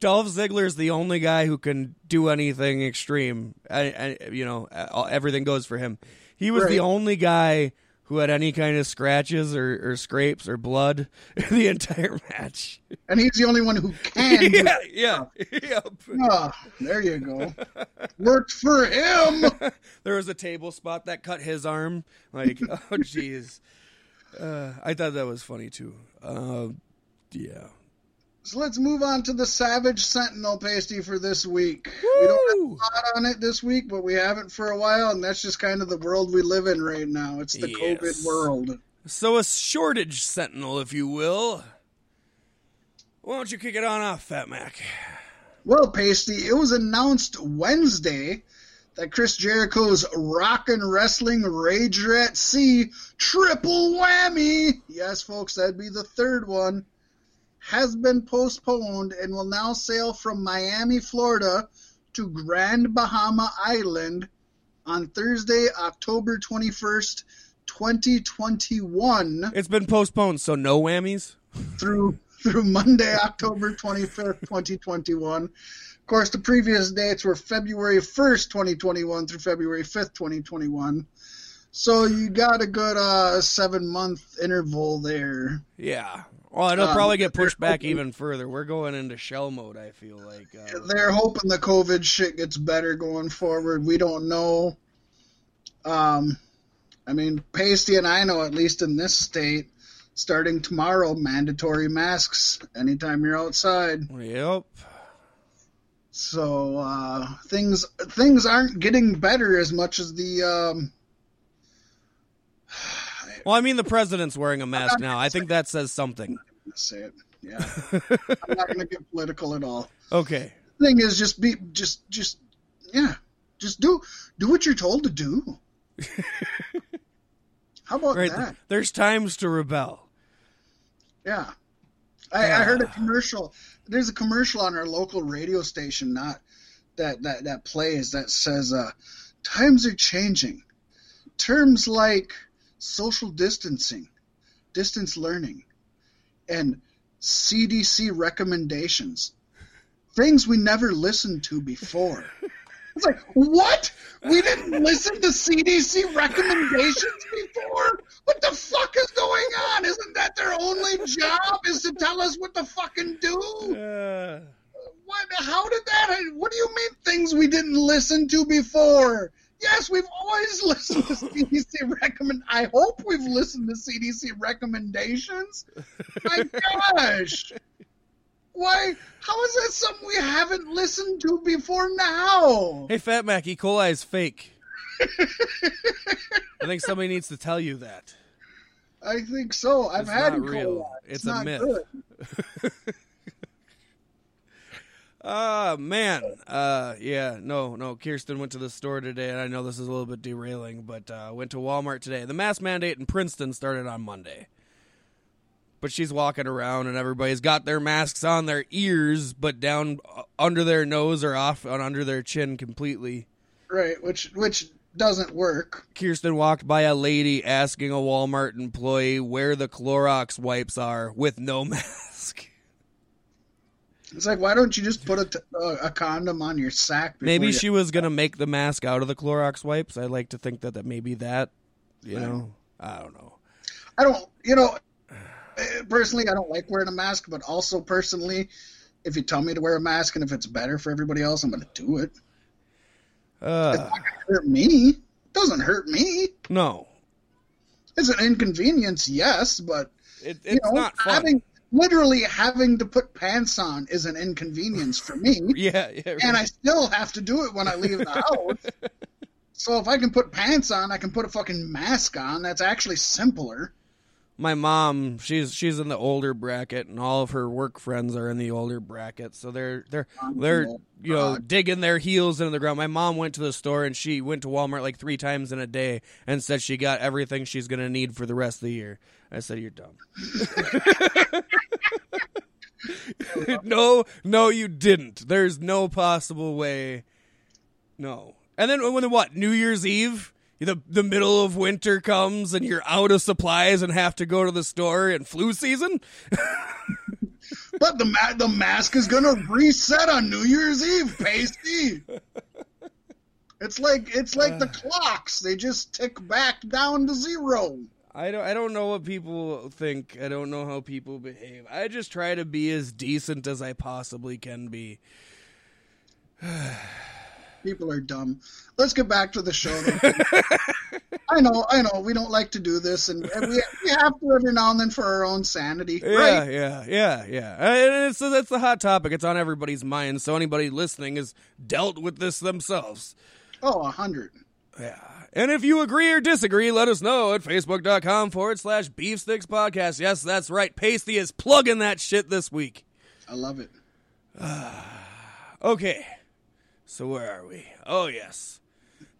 Dolph Ziggler is the only guy who can do anything extreme. I, I, you know, everything goes for him. He was Right. the only guy who had any kind of scratches or, or scrapes or blood the entire match. and he's the only one who can. yeah, yeah, yep. Ah, there you go. Worked for him. There was a table spot that cut his arm. Like, oh, jeez. Uh, I thought that was funny too. Uh, yeah. So let's move on to the Savage Sentinel pasty for this week. We don't have a lot on it this week, but we haven't for a while, and that's just kind of the world we live in right now. It's the Yes. COVID world. So a shortage sentinel, if you will. Why don't you kick it on off, Fat Mac? Well, Pasty, it was announced Wednesday that Chris Jericho's Rockin' Wrestling Rager at Sea triple whammy, yes, folks, that'd be the third one, has been postponed and will now sail from Miami, Florida to Grand Bahama Island on Thursday, October 21st, 2021 It's been postponed, so no whammies. through through Monday, October 25th, 2021. Of course, the previous dates were February 1st, 2021 through February 5th, 2021. So you got a good uh, seven month interval there. Yeah. Well, it'll Um, probably get pushed back even further. We're going into shell mode. I feel like. Uh, They're hoping the COVID shit gets better going forward. We don't know. Um, I mean, Pasty and I know, at least in this state, starting tomorrow, mandatory masks anytime you're outside. yep. So uh, things things aren't getting better as much as the. Um, Well, I mean, the president's wearing a mask now. I think that says something. Let's say it. Yeah, I'm not going to get political at all. Okay. Thing is, just be just just yeah, just do do what you're told to do. How about Right. that? There's times to rebel. Yeah. I, I heard a commercial. There's a commercial on our local radio station, not that that that plays that says, uh, "Times are changing. Terms like social distancing, distance learning, and CDC recommendations, things we never listened to before." It's like, what? We didn't listen to CDC recommendations before? What the fuck is going on? Isn't that their only job is to tell us what to fucking do? Uh, What? How did that? What do you mean things we didn't listen to before? Yes, we've always listened to CDC recommend. I hope we've listened to CDC recommendations. My gosh, why? How is that something we haven't listened to before now? hey, Fat Mac, E. coli is fake. I think somebody needs to tell you that. I think so. I've It's had not E. real. coli. It's a not myth. Ah man, uh, yeah, no, no. Kirsten went to the store today, and I know this is a little bit derailing, but uh, went to Walmart today. The mask mandate in Princeton started on Monday, but she's walking around, and everybody's got their masks on their ears, but down uh, under their nose or off and under their chin completely. Right, which which doesn't work. Kirsten walked by a lady asking a Walmart employee where the Clorox wipes are with no mask. It's like, why don't you just put a, t- a condom on your sack? Maybe you- she was gonna make the mask out of the Clorox wipes. I like to think that that maybe that, you know, I don't know. I don't, you know, eh, personally, I don't like wearing a mask, but also personally, if you tell me to wear a mask and if it's better for everybody else, I'm going to do it. Uh, Hurt me? It doesn't hurt me. no, It's an inconvenience, yes, but it, it's you know, not fun. having literally having to put pants on is an inconvenience for me. yeah, yeah. and I still have to do it when I leave the house. so if I can put pants on, I can put a fucking mask on. That's actually simpler. my mom, she's she's in the older bracket, and all of her work friends are in the older bracket, so they're they're oh, they're you know digging their heels into the ground. My mom went to the store and she went to Walmart like three times in a day and said she got everything she's gonna need for the rest of the year. I said, "You're dumb." no, no, you didn't. There's no possible way. No. And then when the what? New Year's Eve, the the middle of winter comes and you're out of supplies and have to go to the store in flu season. but the ma- the mask is gonna reset on New Year's Eve, pasty. It's like it's like the uh. clocks; they just tick back down to zero. I don't I don't know what people think. I don't know how people behave. I just try to be as decent as I possibly can be. people are dumb. Let's get back to the show. I know, I know, we don't like to do this, and, we we have to every now and then for our own sanity. Yeah, right? yeah, yeah, yeah. Uh, and it's, that's the hot topic. It's on everybody's mind. So anybody listening has dealt with this themselves. Oh, a hundred. Yeah. And if you agree or disagree, let us know at facebook.com forward slash beefsticks podcast. Yes, that's right. Pasty is plugging that shit this week. I love it. okay. So where are we? Oh, yes.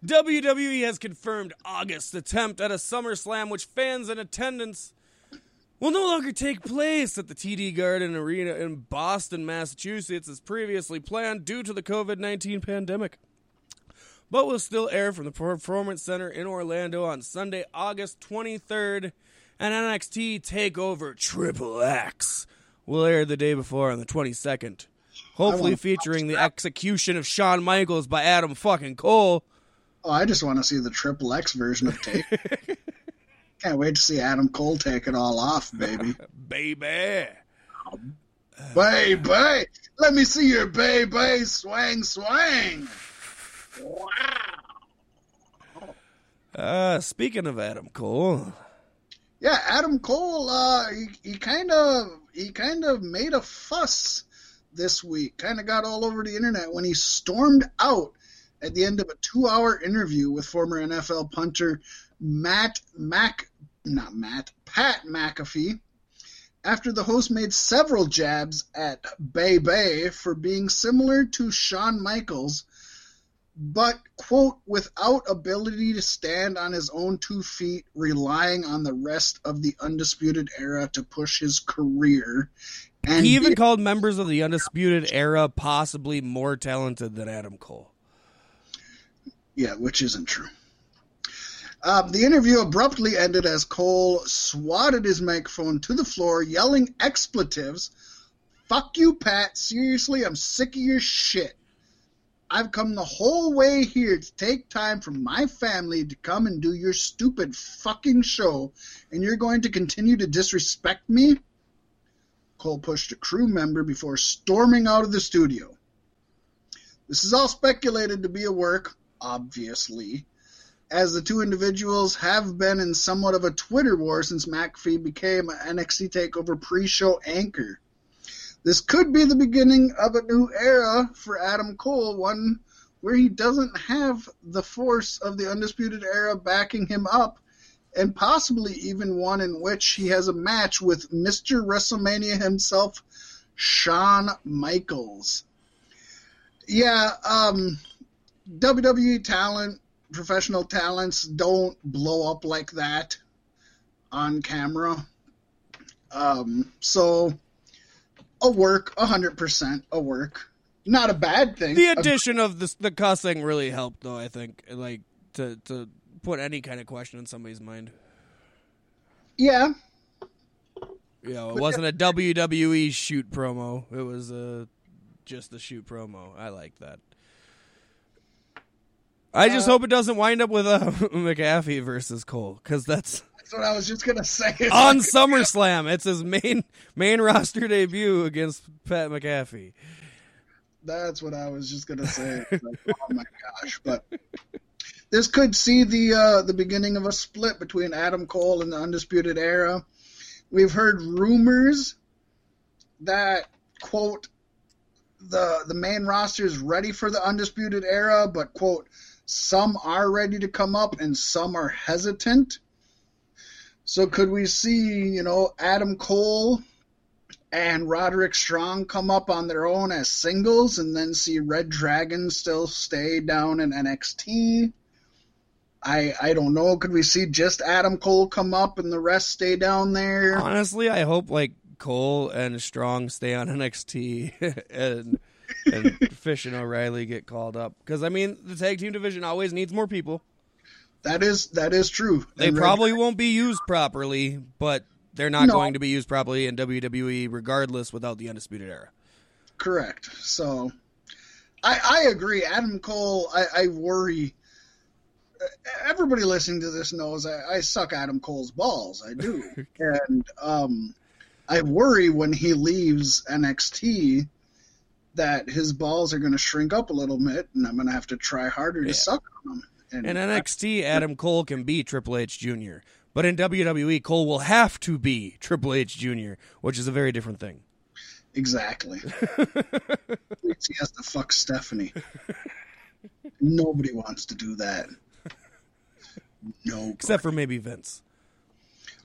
WWE has confirmed August's attempt at a SummerSlam, which fans in attendance will no longer take place at the TD Garden Arena in Boston, Massachusetts, as previously planned due to the COVID 19 pandemic but will still air from the Performance Center in Orlando on Sunday, August 23rd. And NXT TakeOver Triple X will air the day before on the 22nd. Hopefully featuring the execution of Shawn Michaels by Adam fucking Cole. Oh, I just want to see the Triple X version of Take. Can't wait to see Adam Cole take it all off, baby. baby. baby. Let me see your baby swang swang. Uh, speaking of Adam Cole. Yeah, Adam Cole, uh, he, he kind of he kind of made a fuss this week. Kind of got all over the internet when he stormed out at the end of a two-hour interview with former NFL punter Matt Mac, not Matt, Pat McAfee. After the host made several jabs at Bay Bay for being similar to Shawn Michaels, but quote without ability to stand on his own two feet relying on the rest of the undisputed era to push his career and he even be- called members of the undisputed era possibly more talented than adam cole yeah which isn't true um, the interview abruptly ended as Cole swatted his microphone to the floor, yelling expletives. Fuck you, Pat. Seriously, I'm sick of your shit. I've come the whole way here to take time from my family to come and do your stupid fucking show, and you're going to continue to disrespect me? Cole pushed a crew member before storming out of the studio. This is all speculated to be a work, obviously, as the two individuals have been in somewhat of a Twitter war since McAfee became an NXT TakeOver pre-show anchor. This could be the beginning of a new era for Adam Cole, one where he doesn't have the force of the Undisputed Era backing him up, and possibly even one in which he has a match with Mr. WrestleMania himself, Shawn Michaels. Yeah, um, WWE talent, professional talents don't blow up like that on camera. Um, so a work, a hundred percent a work. Not a bad thing. The addition of the the cussing really helped, though. I think, like to to put any kind of question in somebody's mind. Yeah. You know, it but wasn't a WWE shoot promo. It was a uh, just the shoot promo. I like that. I just uh, hope it doesn't wind up with a McAfee versus Cole because that's that's what I was just gonna say. It's On like, SummerSlam, it's his main main roster debut against Pat McAfee. That's what I was just gonna say. Like, oh my gosh! But this could see the uh, the beginning of a split between Adam Cole and the Undisputed Era. We've heard rumors that quote the the main roster is ready for the Undisputed Era, but quote some are ready to come up and some are hesitant. So could we see, you know, Adam Cole and Roderick Strong come up on their own as singles and then see Red Dragon still stay down in NXT? I I don't know. Could we see just Adam Cole come up and the rest stay down there? Honestly, I hope like Cole and Strong stay on NXT and and Fish and O'Reilly get called up because I mean the tag team division always needs more people. That is that is true. They And probably won't be used properly, but they're not No. going to be used properly in WWE regardless without the Undisputed Era. correct. So, I I agree. Adam Cole. I, I worry. Everybody listening to this knows I, I suck Adam Cole's balls. I do, and um, I worry when he leaves NXT that his balls are going to shrink up a little bit, and I'm going to have to try harder to suck on them. And In NXT, Adam Cole can be Triple H Jr., but in WWE, Cole will have to be Triple H Jr., which is a very different thing. Exactly. He has to fuck Stephanie. Nobody wants to do that. No. Except for maybe Vince.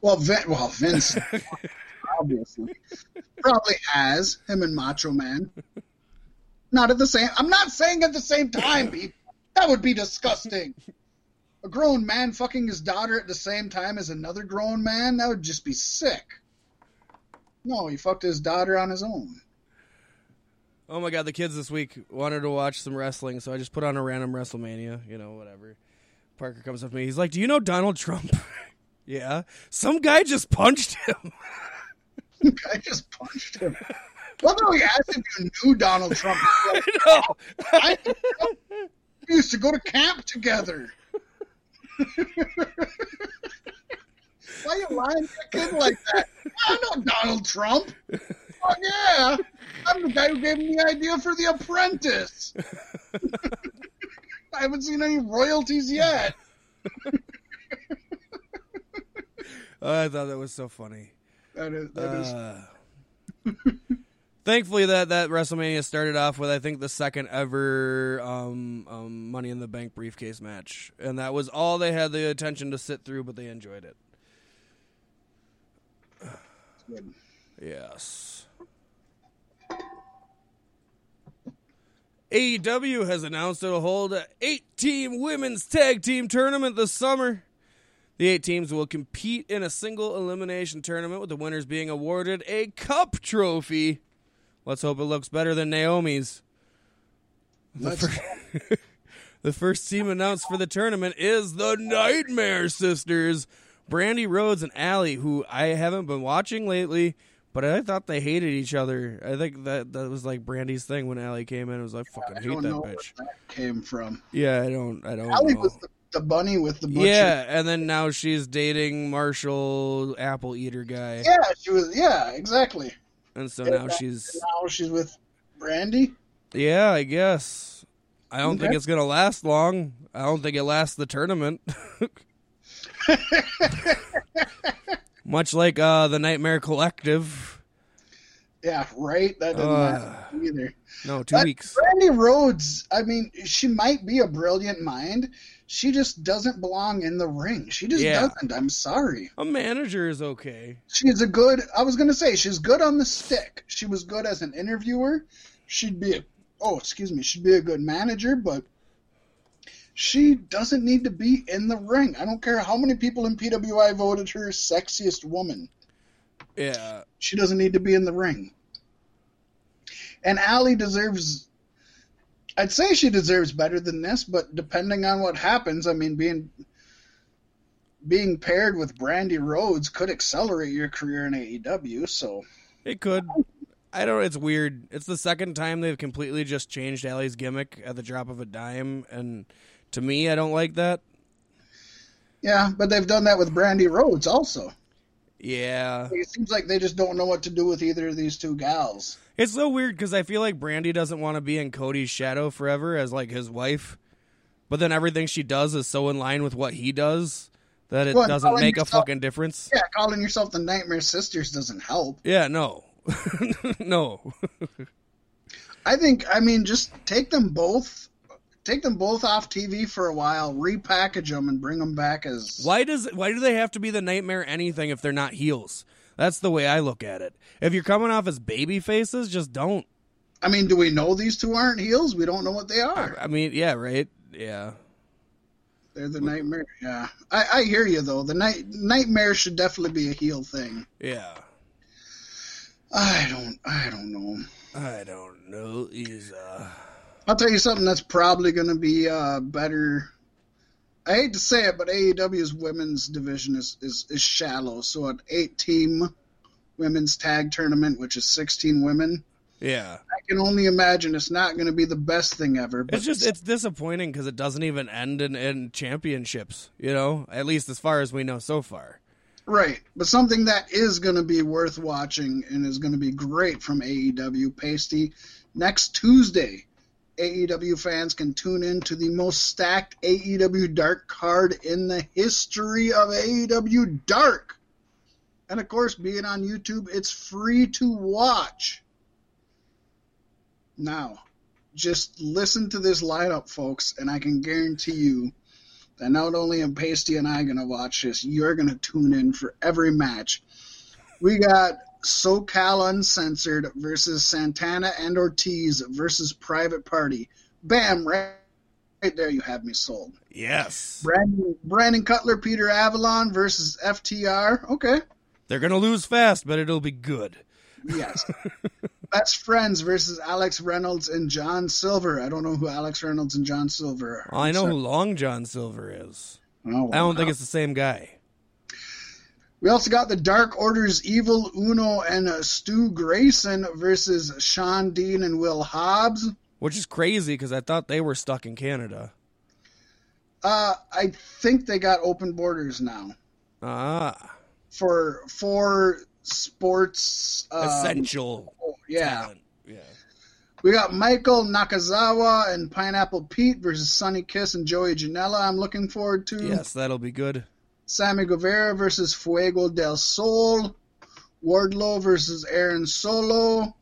Well, Vin, well, Vince obviously probably has him and Macho Man. Not at the same. I'm not saying at the same time, people. That would be disgusting. A grown man fucking his daughter at the same time as another grown man. That would just be sick. No, he fucked his daughter on his own. Oh my god, the kids this week wanted to watch some wrestling, so I just put on a random WrestleMania, you know, whatever. Parker comes up to me. He's like, "Do you know Donald Trump?" yeah. Some guy just punched him. I just punched him. Well, no, he asked if you knew Donald Trump. Like, no. I we used to go to camp together. Why are you lying to a kid like that? I know Donald Trump. Oh yeah, I'm the guy who gave him the idea for The Apprentice. I haven't seen any royalties yet. Oh, I thought that was so funny. That is that is Uh, thankfully, that that WrestleMania started off with I think the second ever um, um, Money in the Bank briefcase match, and that was all they had the attention to sit through, but they enjoyed it. Yes. AEW has announced it'll hold a eight-team women's tag team tournament this summer. The eight teams will compete in a single elimination tournament, with the winners being awarded a cup trophy. Let's hope it looks better than Naomi's. Let's The first team announced for the tournament is the Nightmare Sisters, Brandi Rhodes and Allie, who I haven't been watching lately, but I thought they hated each other. I think that that was like Brandi's thing when Allie came in. It was like, fucking I hate don't that know bitch. where that came from. Yeah, I don't. I don't. Allie know. was the, the bunny with the butcher. yeah, and then now she's dating Marshall Apple Eater guy, Yeah, she was. Yeah, exactly. And so now she's Now she's with Brandi. yeah. I guess I don't think it's gonna last long. I don't think it lasts the tournament. Much like uh, the Nightmare Collective. Yeah, right. That doesn't Uh, either. No, two That- weeks. Brandi Rhodes. I mean, she might be a brilliant mind. She just doesn't belong in the ring. She just Yeah. doesn't. I'm sorry. A manager is okay. She's a good. I was gonna say she's good on the stick. She was good as an interviewer. She'd be a. Oh, excuse me. She'd be a good manager, but she doesn't need to be in the ring. I don't care how many people in PWI voted her sexiest woman. Yeah, She doesn't need to be in the ring. And Allie deserves. I'd say she deserves better than this, but depending on what happens, I mean, being being paired with Brandi Rhodes could accelerate your career in AEW. So it could. I don't. It's weird. It's the second time they've completely just changed Allie's gimmick at the drop of a dime, and to me, I don't like that. yeah, but they've done that with Brandi Rhodes also. Yeah, It seems like they just don't know what to do with either of these two gals. it's so weird because I feel like Brandi doesn't want to be in Cody's shadow forever as like his wife, but then everything she does is so in line with what he does that it Well, doesn't make a fucking difference. Yeah, calling yourself the Nightmare Sisters doesn't help. Yeah, no, no. I think I mean just take them both, take them both off TV for a while, repackage them, and bring them back as. Why does why do they have to be the nightmare anything if they're not heels? That's the way I look at it. If you're coming off as baby faces, just don't. I mean, do we know these two aren't heels? We don't know what they are. I mean, yeah, right? Yeah. They're the Nightmare. Yeah, I, I hear you though. The night Nightmare should definitely be a heel thing. Yeah. I don't. I don't know. I don't know. Is uh I'll tell you something that's probably going to be uh, better I hate to say it, but AEW's women's division is, is, is shallow. So an eight team women's tag tournament, which is 16 women, Yeah. I can only imagine it's not going to be the best thing ever. But It's just it's disappointing because it doesn't even end in, in championships. You know, at least as far as we know so far. Right, but something that is going to be worth watching and is going to be great from AEW Pasty next Tuesday. AEW fans can tune in to the most stacked AEW Dark card in the history of AEW Dark. And of course, being on YouTube, it's free to watch. Now, just listen to this lineup, folks, and I can guarantee you that not only am Pasty and I going to watch this, you're going to tune in for every match. We got SoCal Uncensored versus Santana and Ortiz versus Private Party. Bam, right, right there you have me sold. Yes. Brandon, Brandon Cutler, Peter Avalon versus FTR. Okay, They're gonna lose fast, but it'll be good. yes. Best Friends versus Alex Reynolds and John Silver. I don't know who Alex Reynolds and John Silver are. Well, I know who Long John Silver is. Oh, I don't think it's the same guy. We also got the Dark Order's Evil Uno and uh, Stu Grayson versus Shawn Dean and Will Hobbs. Which is crazy because I thought they were stuck in Canada. Uh, I think they got open borders now Ah, for for sports. Um, essential yeah, talent. Yeah. we got Michael Nakazawa and Pineapple Pete versus Sunny Kiss and Joey Janela. I'm looking forward to. Yes, that'll be good. Sammy Guevara versus Fuego del Sol. Wardlow versus Aaron Solo.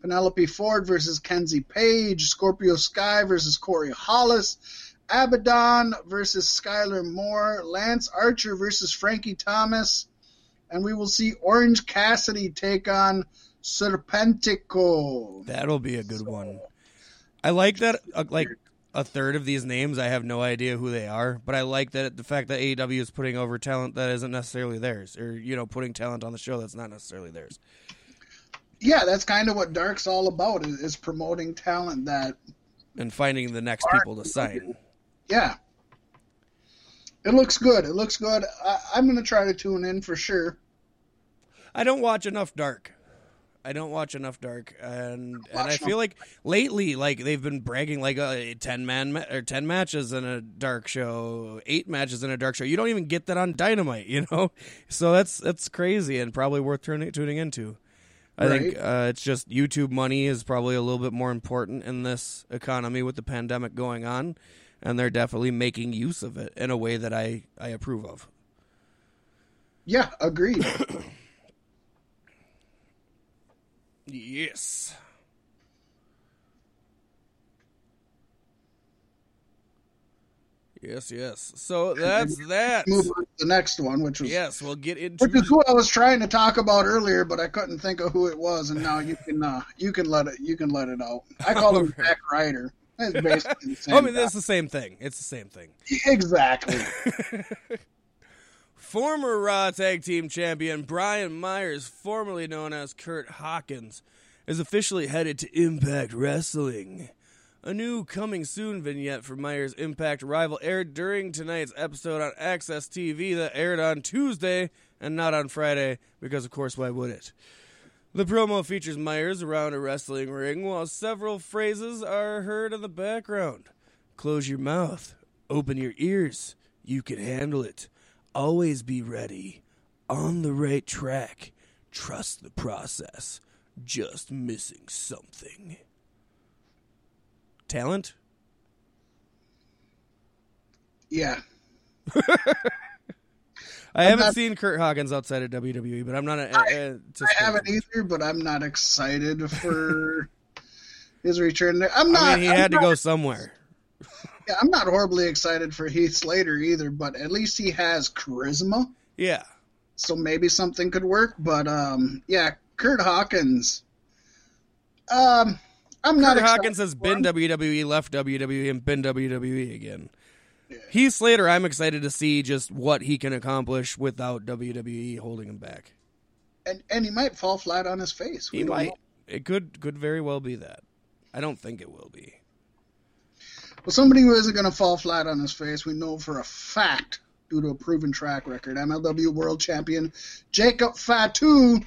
Penelope Ford versus Kenzie Paige. Scorpio Sky versus Corey Hollis. Abadon versus Skylar Moore. Lance Archer versus Frankie Thomas. And we will see Orange Cassidy take on Serpentico. That'll be a good one. I like that. Uh, like a third of these names, I have no idea who they are, but I like that the fact that AEW is putting over talent that isn't necessarily theirs, or you know, putting talent on the show that's not necessarily theirs. Yeah, that's kind of what Dark's all about is, is promoting talent that and finding the next people to sign. yeah. It looks good. It looks good. I, I'm going to try to tune in for sure. I don't watch enough Dark. I don't watch enough Dark, and and I feel like lately, like they've been bragging like uh, ten man ma- or ten matches in a Dark show, eight matches in a Dark show. You don't even get that on Dynamite, you know. So that's that's crazy and probably worth tuning tuning into. I think uh, it's just YouTube money is probably a little bit more important in this economy with the pandemic going on, and they're definitely making use of it in a way that I I approve of. Yeah, agreed. Yes. Yes, yes. So that's that. Move on to the next one, which was Yes, we'll get into which is who I was trying to talk about earlier, but I couldn't think of who it was, and now you can uh, you can let it you can let it out. I call him. Zack Ryder. It's basically the same I mean, guy. it's the same thing. It's the same thing. exactly. Former Raw Tag Team Champion Brian Myers, formerly known as Kurt Hawkins, is officially headed to Impact Wrestling. A new coming soon vignette for Myers' Impact rival aired during tonight's episode on AXS TV that aired on Tuesday and not on Friday, because of course, why would it? The promo features Myers around a wrestling ring while several phrases are heard in the background. Close your mouth, open your ears, you can handle it. Always be ready. On the right track. Trust the process. Just missing something. Talent? Yeah. I haven't not- seen Kurt Hawkins outside of WWE, but I'm not. A, a, I haven't either, but I'm not excited for his return. there. I'm not. I mean, he I'm had to go somewhere. Yeah, I'm not horribly excited for Heath Slater either, but at least he has charisma, Yeah. so maybe something could work. But um, yeah, Kurt Hawkins. Um, I'm not. Kurt Hawkins has been. WWE, left WWE, and been WWE again. Yeah. Heath Slater, I'm excited to see just what he can accomplish without WWE holding him back. and and he might fall flat on his face. We He might. know. It could could very well be that. I don't think it will be. Well, somebody who isn't going to fall flat on his face, we know for a fact, due to a proven track record, MLW World Champion Jacob Fatu.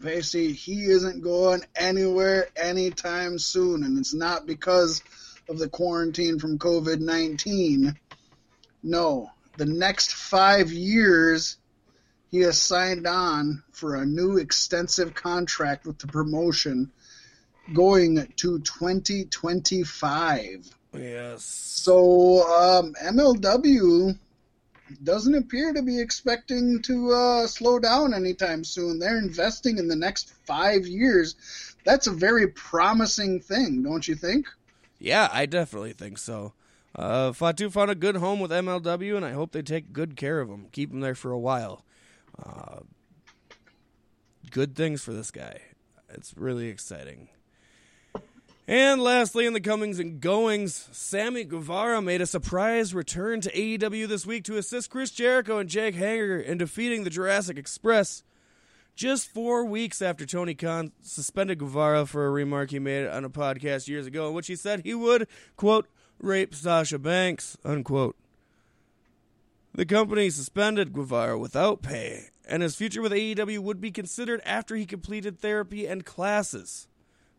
Pasty, he isn't going anywhere anytime soon, and it's not because of the quarantine from COVID 19. No, the next five years, he has signed on for a new extensive contract with the promotion going to 2025. Yes. So um, MLW doesn't appear to be expecting to uh, slow down anytime soon. They're investing in the next five years. That's a very promising thing, don't you think? Yeah, I definitely think so. Uh, Fatu found a good home with MLW, and I hope they take good care of him, keep him there for a while. Uh, good things for this guy. It's really exciting. And lastly, in the comings and goings, Sammy Guevara made a surprise return to AEW this week to assist Chris Jericho and Jake Hager in defeating the Jurassic Express. Just four weeks after Tony Khan suspended Guevara for a remark he made on a podcast years ago, in which he said he would, quote, rape Sasha Banks, unquote. The company suspended Guevara without pay, and his future with AEW would be considered after he completed therapy and classes.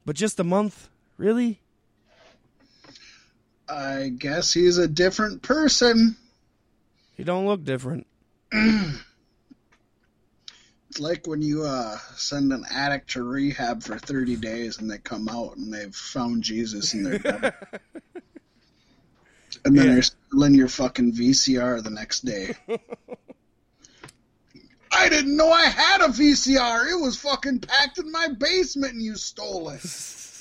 But just a month Really? I guess he's a different person. He don't look different. it's like when you uh, send an addict to rehab for 30 days and they come out and they've found Jesus in their bed. and then yeah. they're stealing your fucking VCR the next day. I didn't know I had a VCR. It was fucking packed in my basement and you stole it.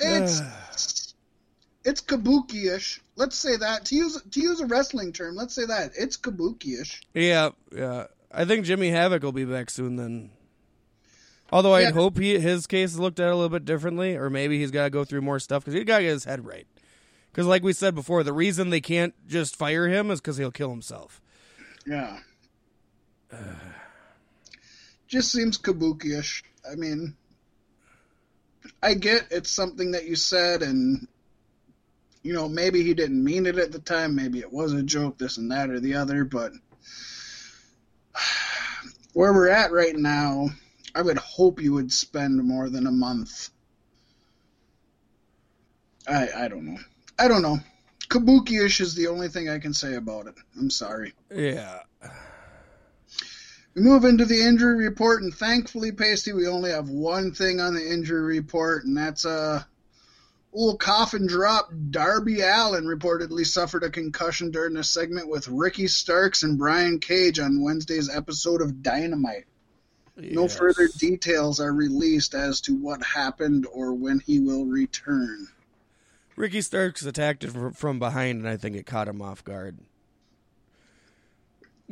It's it's kabuki-ish. Let's say that to use to use a wrestling term. Let's say that it's kabuki-ish. Yeah, yeah. I think Jimmy Havoc will be back soon. Then, although I'd yeah. hope he his case is looked at a little bit differently, or maybe he's got to go through more stuff because he got to get his head right. Because, like we said before, the reason they can't just fire him is because he'll kill himself. Yeah. just seems kabuki-ish. I mean, I get it's something that you said, and you know maybe he didn't mean it at the time, maybe it was a joke, this and that or the other, but where we're at right now, I would hope you would spend more than a month. I I don't know. I don't know. Kabuki-ish is the only thing I can say about it. I'm sorry. Yeah. We move into the injury report, and thankfully, Pasty, we only have one thing on the injury report, and that's a uh, little coffin drop. Darby Allin reportedly suffered a concussion during a segment with Ricky Starks and Brian Cage on Wednesday's episode of Dynamite. Yes. No further details are released as to what happened or when he will return. Ricky Starks attacked him from behind, and I think it caught him off guard.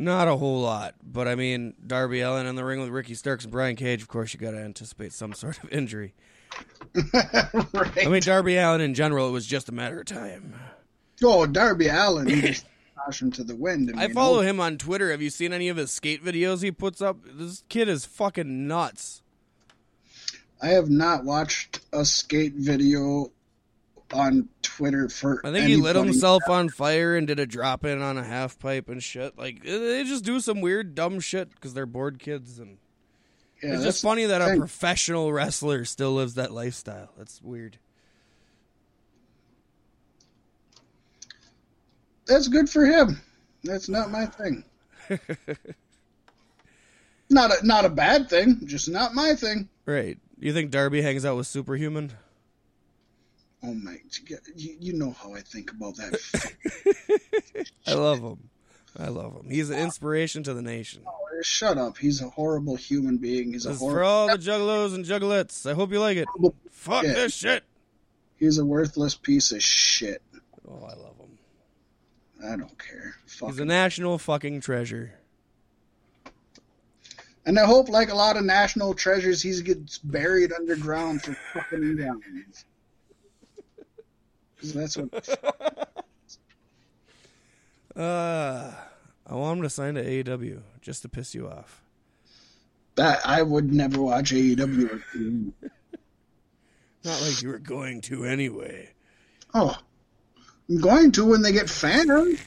Not a whole lot, but I mean, Darby Allin in the ring with Ricky Starks and Brian Cage. Of course, you got to anticipate some sort of injury. right. I mean, Darby Allin in general, it was just a matter of time. Oh, Darby Allin, he just to the wind. I, mean, follow oh. him on Twitter. Have you seen any of his skate videos he puts up? This kid is fucking nuts. I have not watched a skate video on Twitter for. I think he lit himself on fire and did a drop in on a half pipe and shit. Like they just do some weird dumb shit because they're bored kids and. Yeah, it's just funny that a professional wrestler still lives that lifestyle. That's weird. That's good for him. That's not my thing. not a not a bad thing, just not my thing. Right. You think Darby hangs out with Superhuman? Oh my! You, you know how I think about that. I love him. I love him. He's an inspiration to the nation. Oh, shut up. He's a horrible human being. He's a horrible. for all the juggalos and juggalettes. I hope you like it. Fuck this shit. He's a worthless piece of shit. Oh, I love him. I don't care. Fuck He's him. a national fucking treasure. And I hope, like a lot of national treasures, he gets buried underground for fucking eons. That's what. uh, I want him to sign to AEW just to piss you off. That I would never watch AEW. Not like you were going to anyway. Oh, I'm going to when they get fans.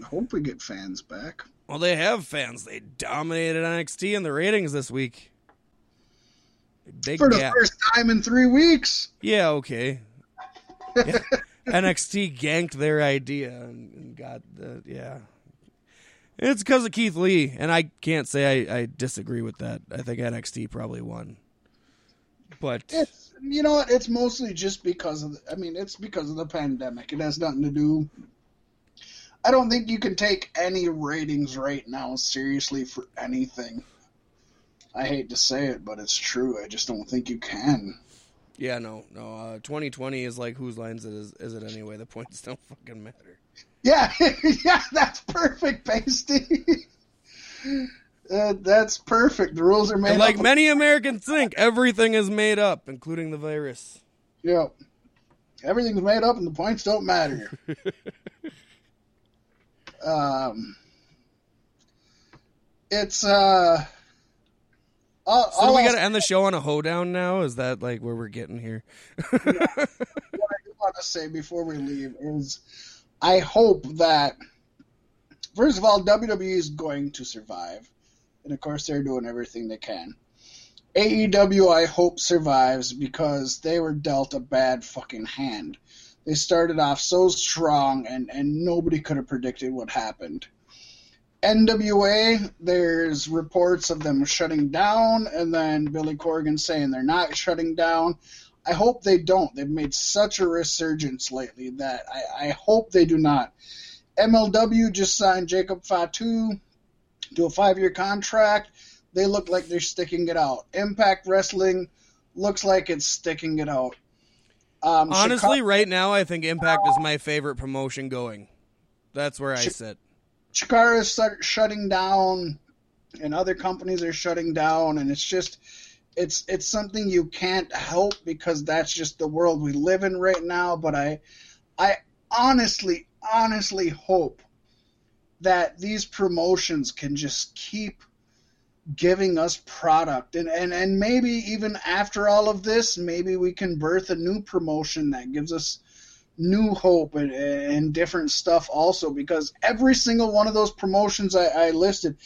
I hope we get fans back. Well, they have fans. They dominated NXT in the ratings this week. Big For the gap. first time in three weeks. Yeah, okay. Yeah. NXT ganked their idea and, and got the yeah. It's because of Keith Lee, and I can't say I, I disagree with that. I think NXT probably won, but It's you know what? It's mostly just because of. The, I mean, it's because of the pandemic. It has nothing to do. I don't think you can take any ratings right now seriously for anything. I hate to say it, but it's true. I just don't think you can. yeah, no, no. Uh, 2020 is like whose lines it is, is it anyway? The points don't fucking matter. Yeah, yeah, that's perfect, Pasty. uh, that's perfect. The rules are made And like many Americans think, everything is made up, including the virus. Yeah. Everything's made up and the points don't matter. um, it's, uh, all, So we got to end the show on a hoedown now. Is that like where we're getting here? what I do want to say before we leave is I hope that, first of all, WWE is going to survive. And of course, they're doing everything they can. AEW, I hope, survives because they were dealt a bad fucking hand. They started off so strong, and, and nobody could have predicted what happened. NWA, there's reports of them shutting down, and then Billy Corgan saying they're not shutting down. I hope they don't. They've made such a resurgence lately that I, I hope they do not. MLW just signed Jacob Fatu to a five year contract. They look like they're sticking it out. Impact Wrestling looks like it's sticking it out. Um, Honestly, Chicago, right now, I think Impact is my favorite promotion going. That's where I sit. Chikara is shutting down, and other companies are shutting down, and it's just it's it's something you can't help because that's just the world we live in right now. But I I honestly honestly hope that these promotions can just keep giving us product and, and and maybe even after all of this maybe we can birth a new promotion that gives us new hope and, and different stuff also because every single one of those promotions I, I listed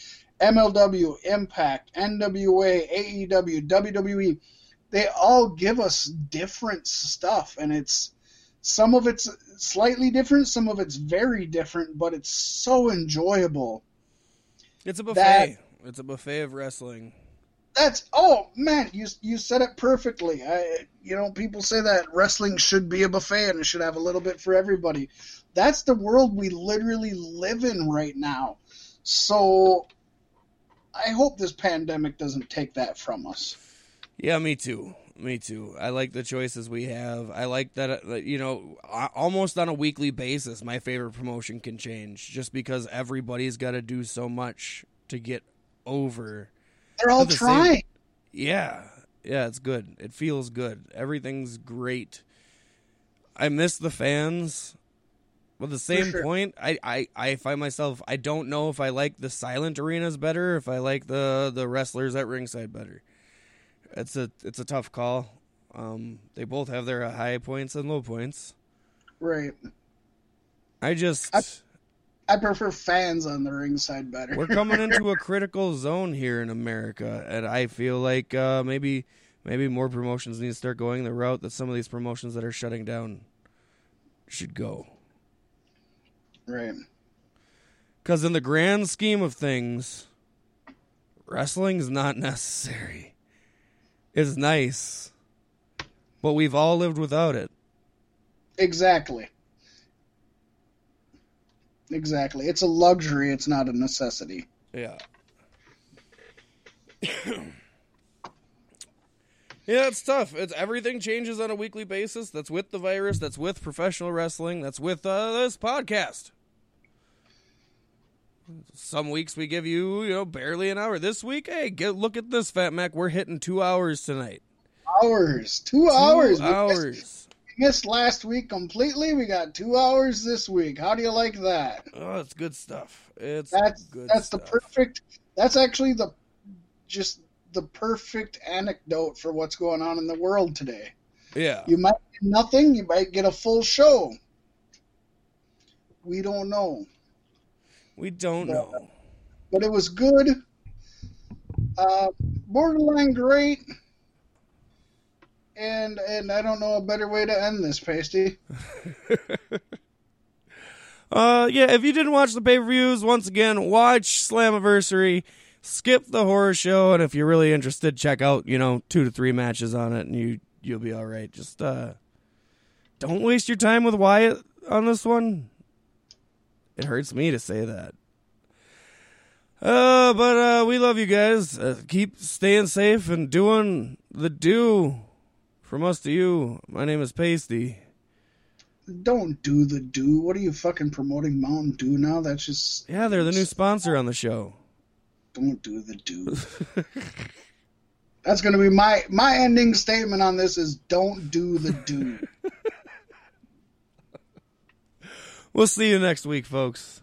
MLW, Impact, NWA, AEW, WWE, they all give us different stuff and it's some of it's slightly different, some of it's very different, but it's so enjoyable. It's a buffet. That- It's a buffet of wrestling. That's oh man, you you said it perfectly. I you know people say that wrestling should be a buffet and it should have a little bit for everybody. That's the world we literally live in right now. So I hope this pandemic doesn't take that from us. Yeah, me too. Me too. I like the choices we have. I like that, uh, you know, almost on a weekly basis, my favorite promotion can change just because everybody's got to do so much to get over. They're all the same- trying. Yeah. Yeah, it's good. It feels good. Everything's great. I miss the fans. But at the same sure. point, I, I, I find myself I don't know if I like the silent arenas better, if I like the, the wrestlers at ringside better. It's a it's a tough call. Um, they both have their high points and low points. Right. I just I- prefer fans on the ringside better. we're coming into a critical zone here in America, and I feel like uh, maybe maybe more promotions need to start going the route that some of these promotions that are shutting down should go. right. Because in the grand scheme of things, wrestling's not necessary. It's nice, but we've all lived without it. Exactly. Exactly. It's a luxury, it's not a necessity. Yeah. yeah, it's tough. It's everything changes on a weekly basis. That's with the virus. That's with professional wrestling. That's with uh, this podcast. Some weeks we give you, you know, barely an hour. This week, hey, get look at this, Fat Mac. We're hitting two hours tonight. Hours. Two, hours. Two missed- hours. Missed last week completely. We got two hours this week. How do you like that? Oh, it's good stuff. It's That's good that's stuff. the perfect. That's actually the just the perfect anecdote for what's going on in the world today. Yeah. You might get nothing, you might get a full show. We don't know. We don't But- know. But it was good. Uh, borderline great. And and I don't know a better way to end this, Pasty. Uh, yeah, if you didn't watch the pay per views, once again, watch Slammiversary, skip the horror show, and if you're really interested, check out, you know, two to three matches on it, and you, you'll be all right. Just, uh, don't waste your time with Wyatt on this one. It hurts me to say that. Uh, but, uh, we love you guys. Uh, keep staying safe and doing the do from us to you. My name is Pasty. Don't do the do. What are you fucking promoting Mountain Dew now? That's just Yeah, they're the new sponsor on the show. don't do the do. That's gonna be my my ending statement on this is don't do the do. We'll see you next week, folks.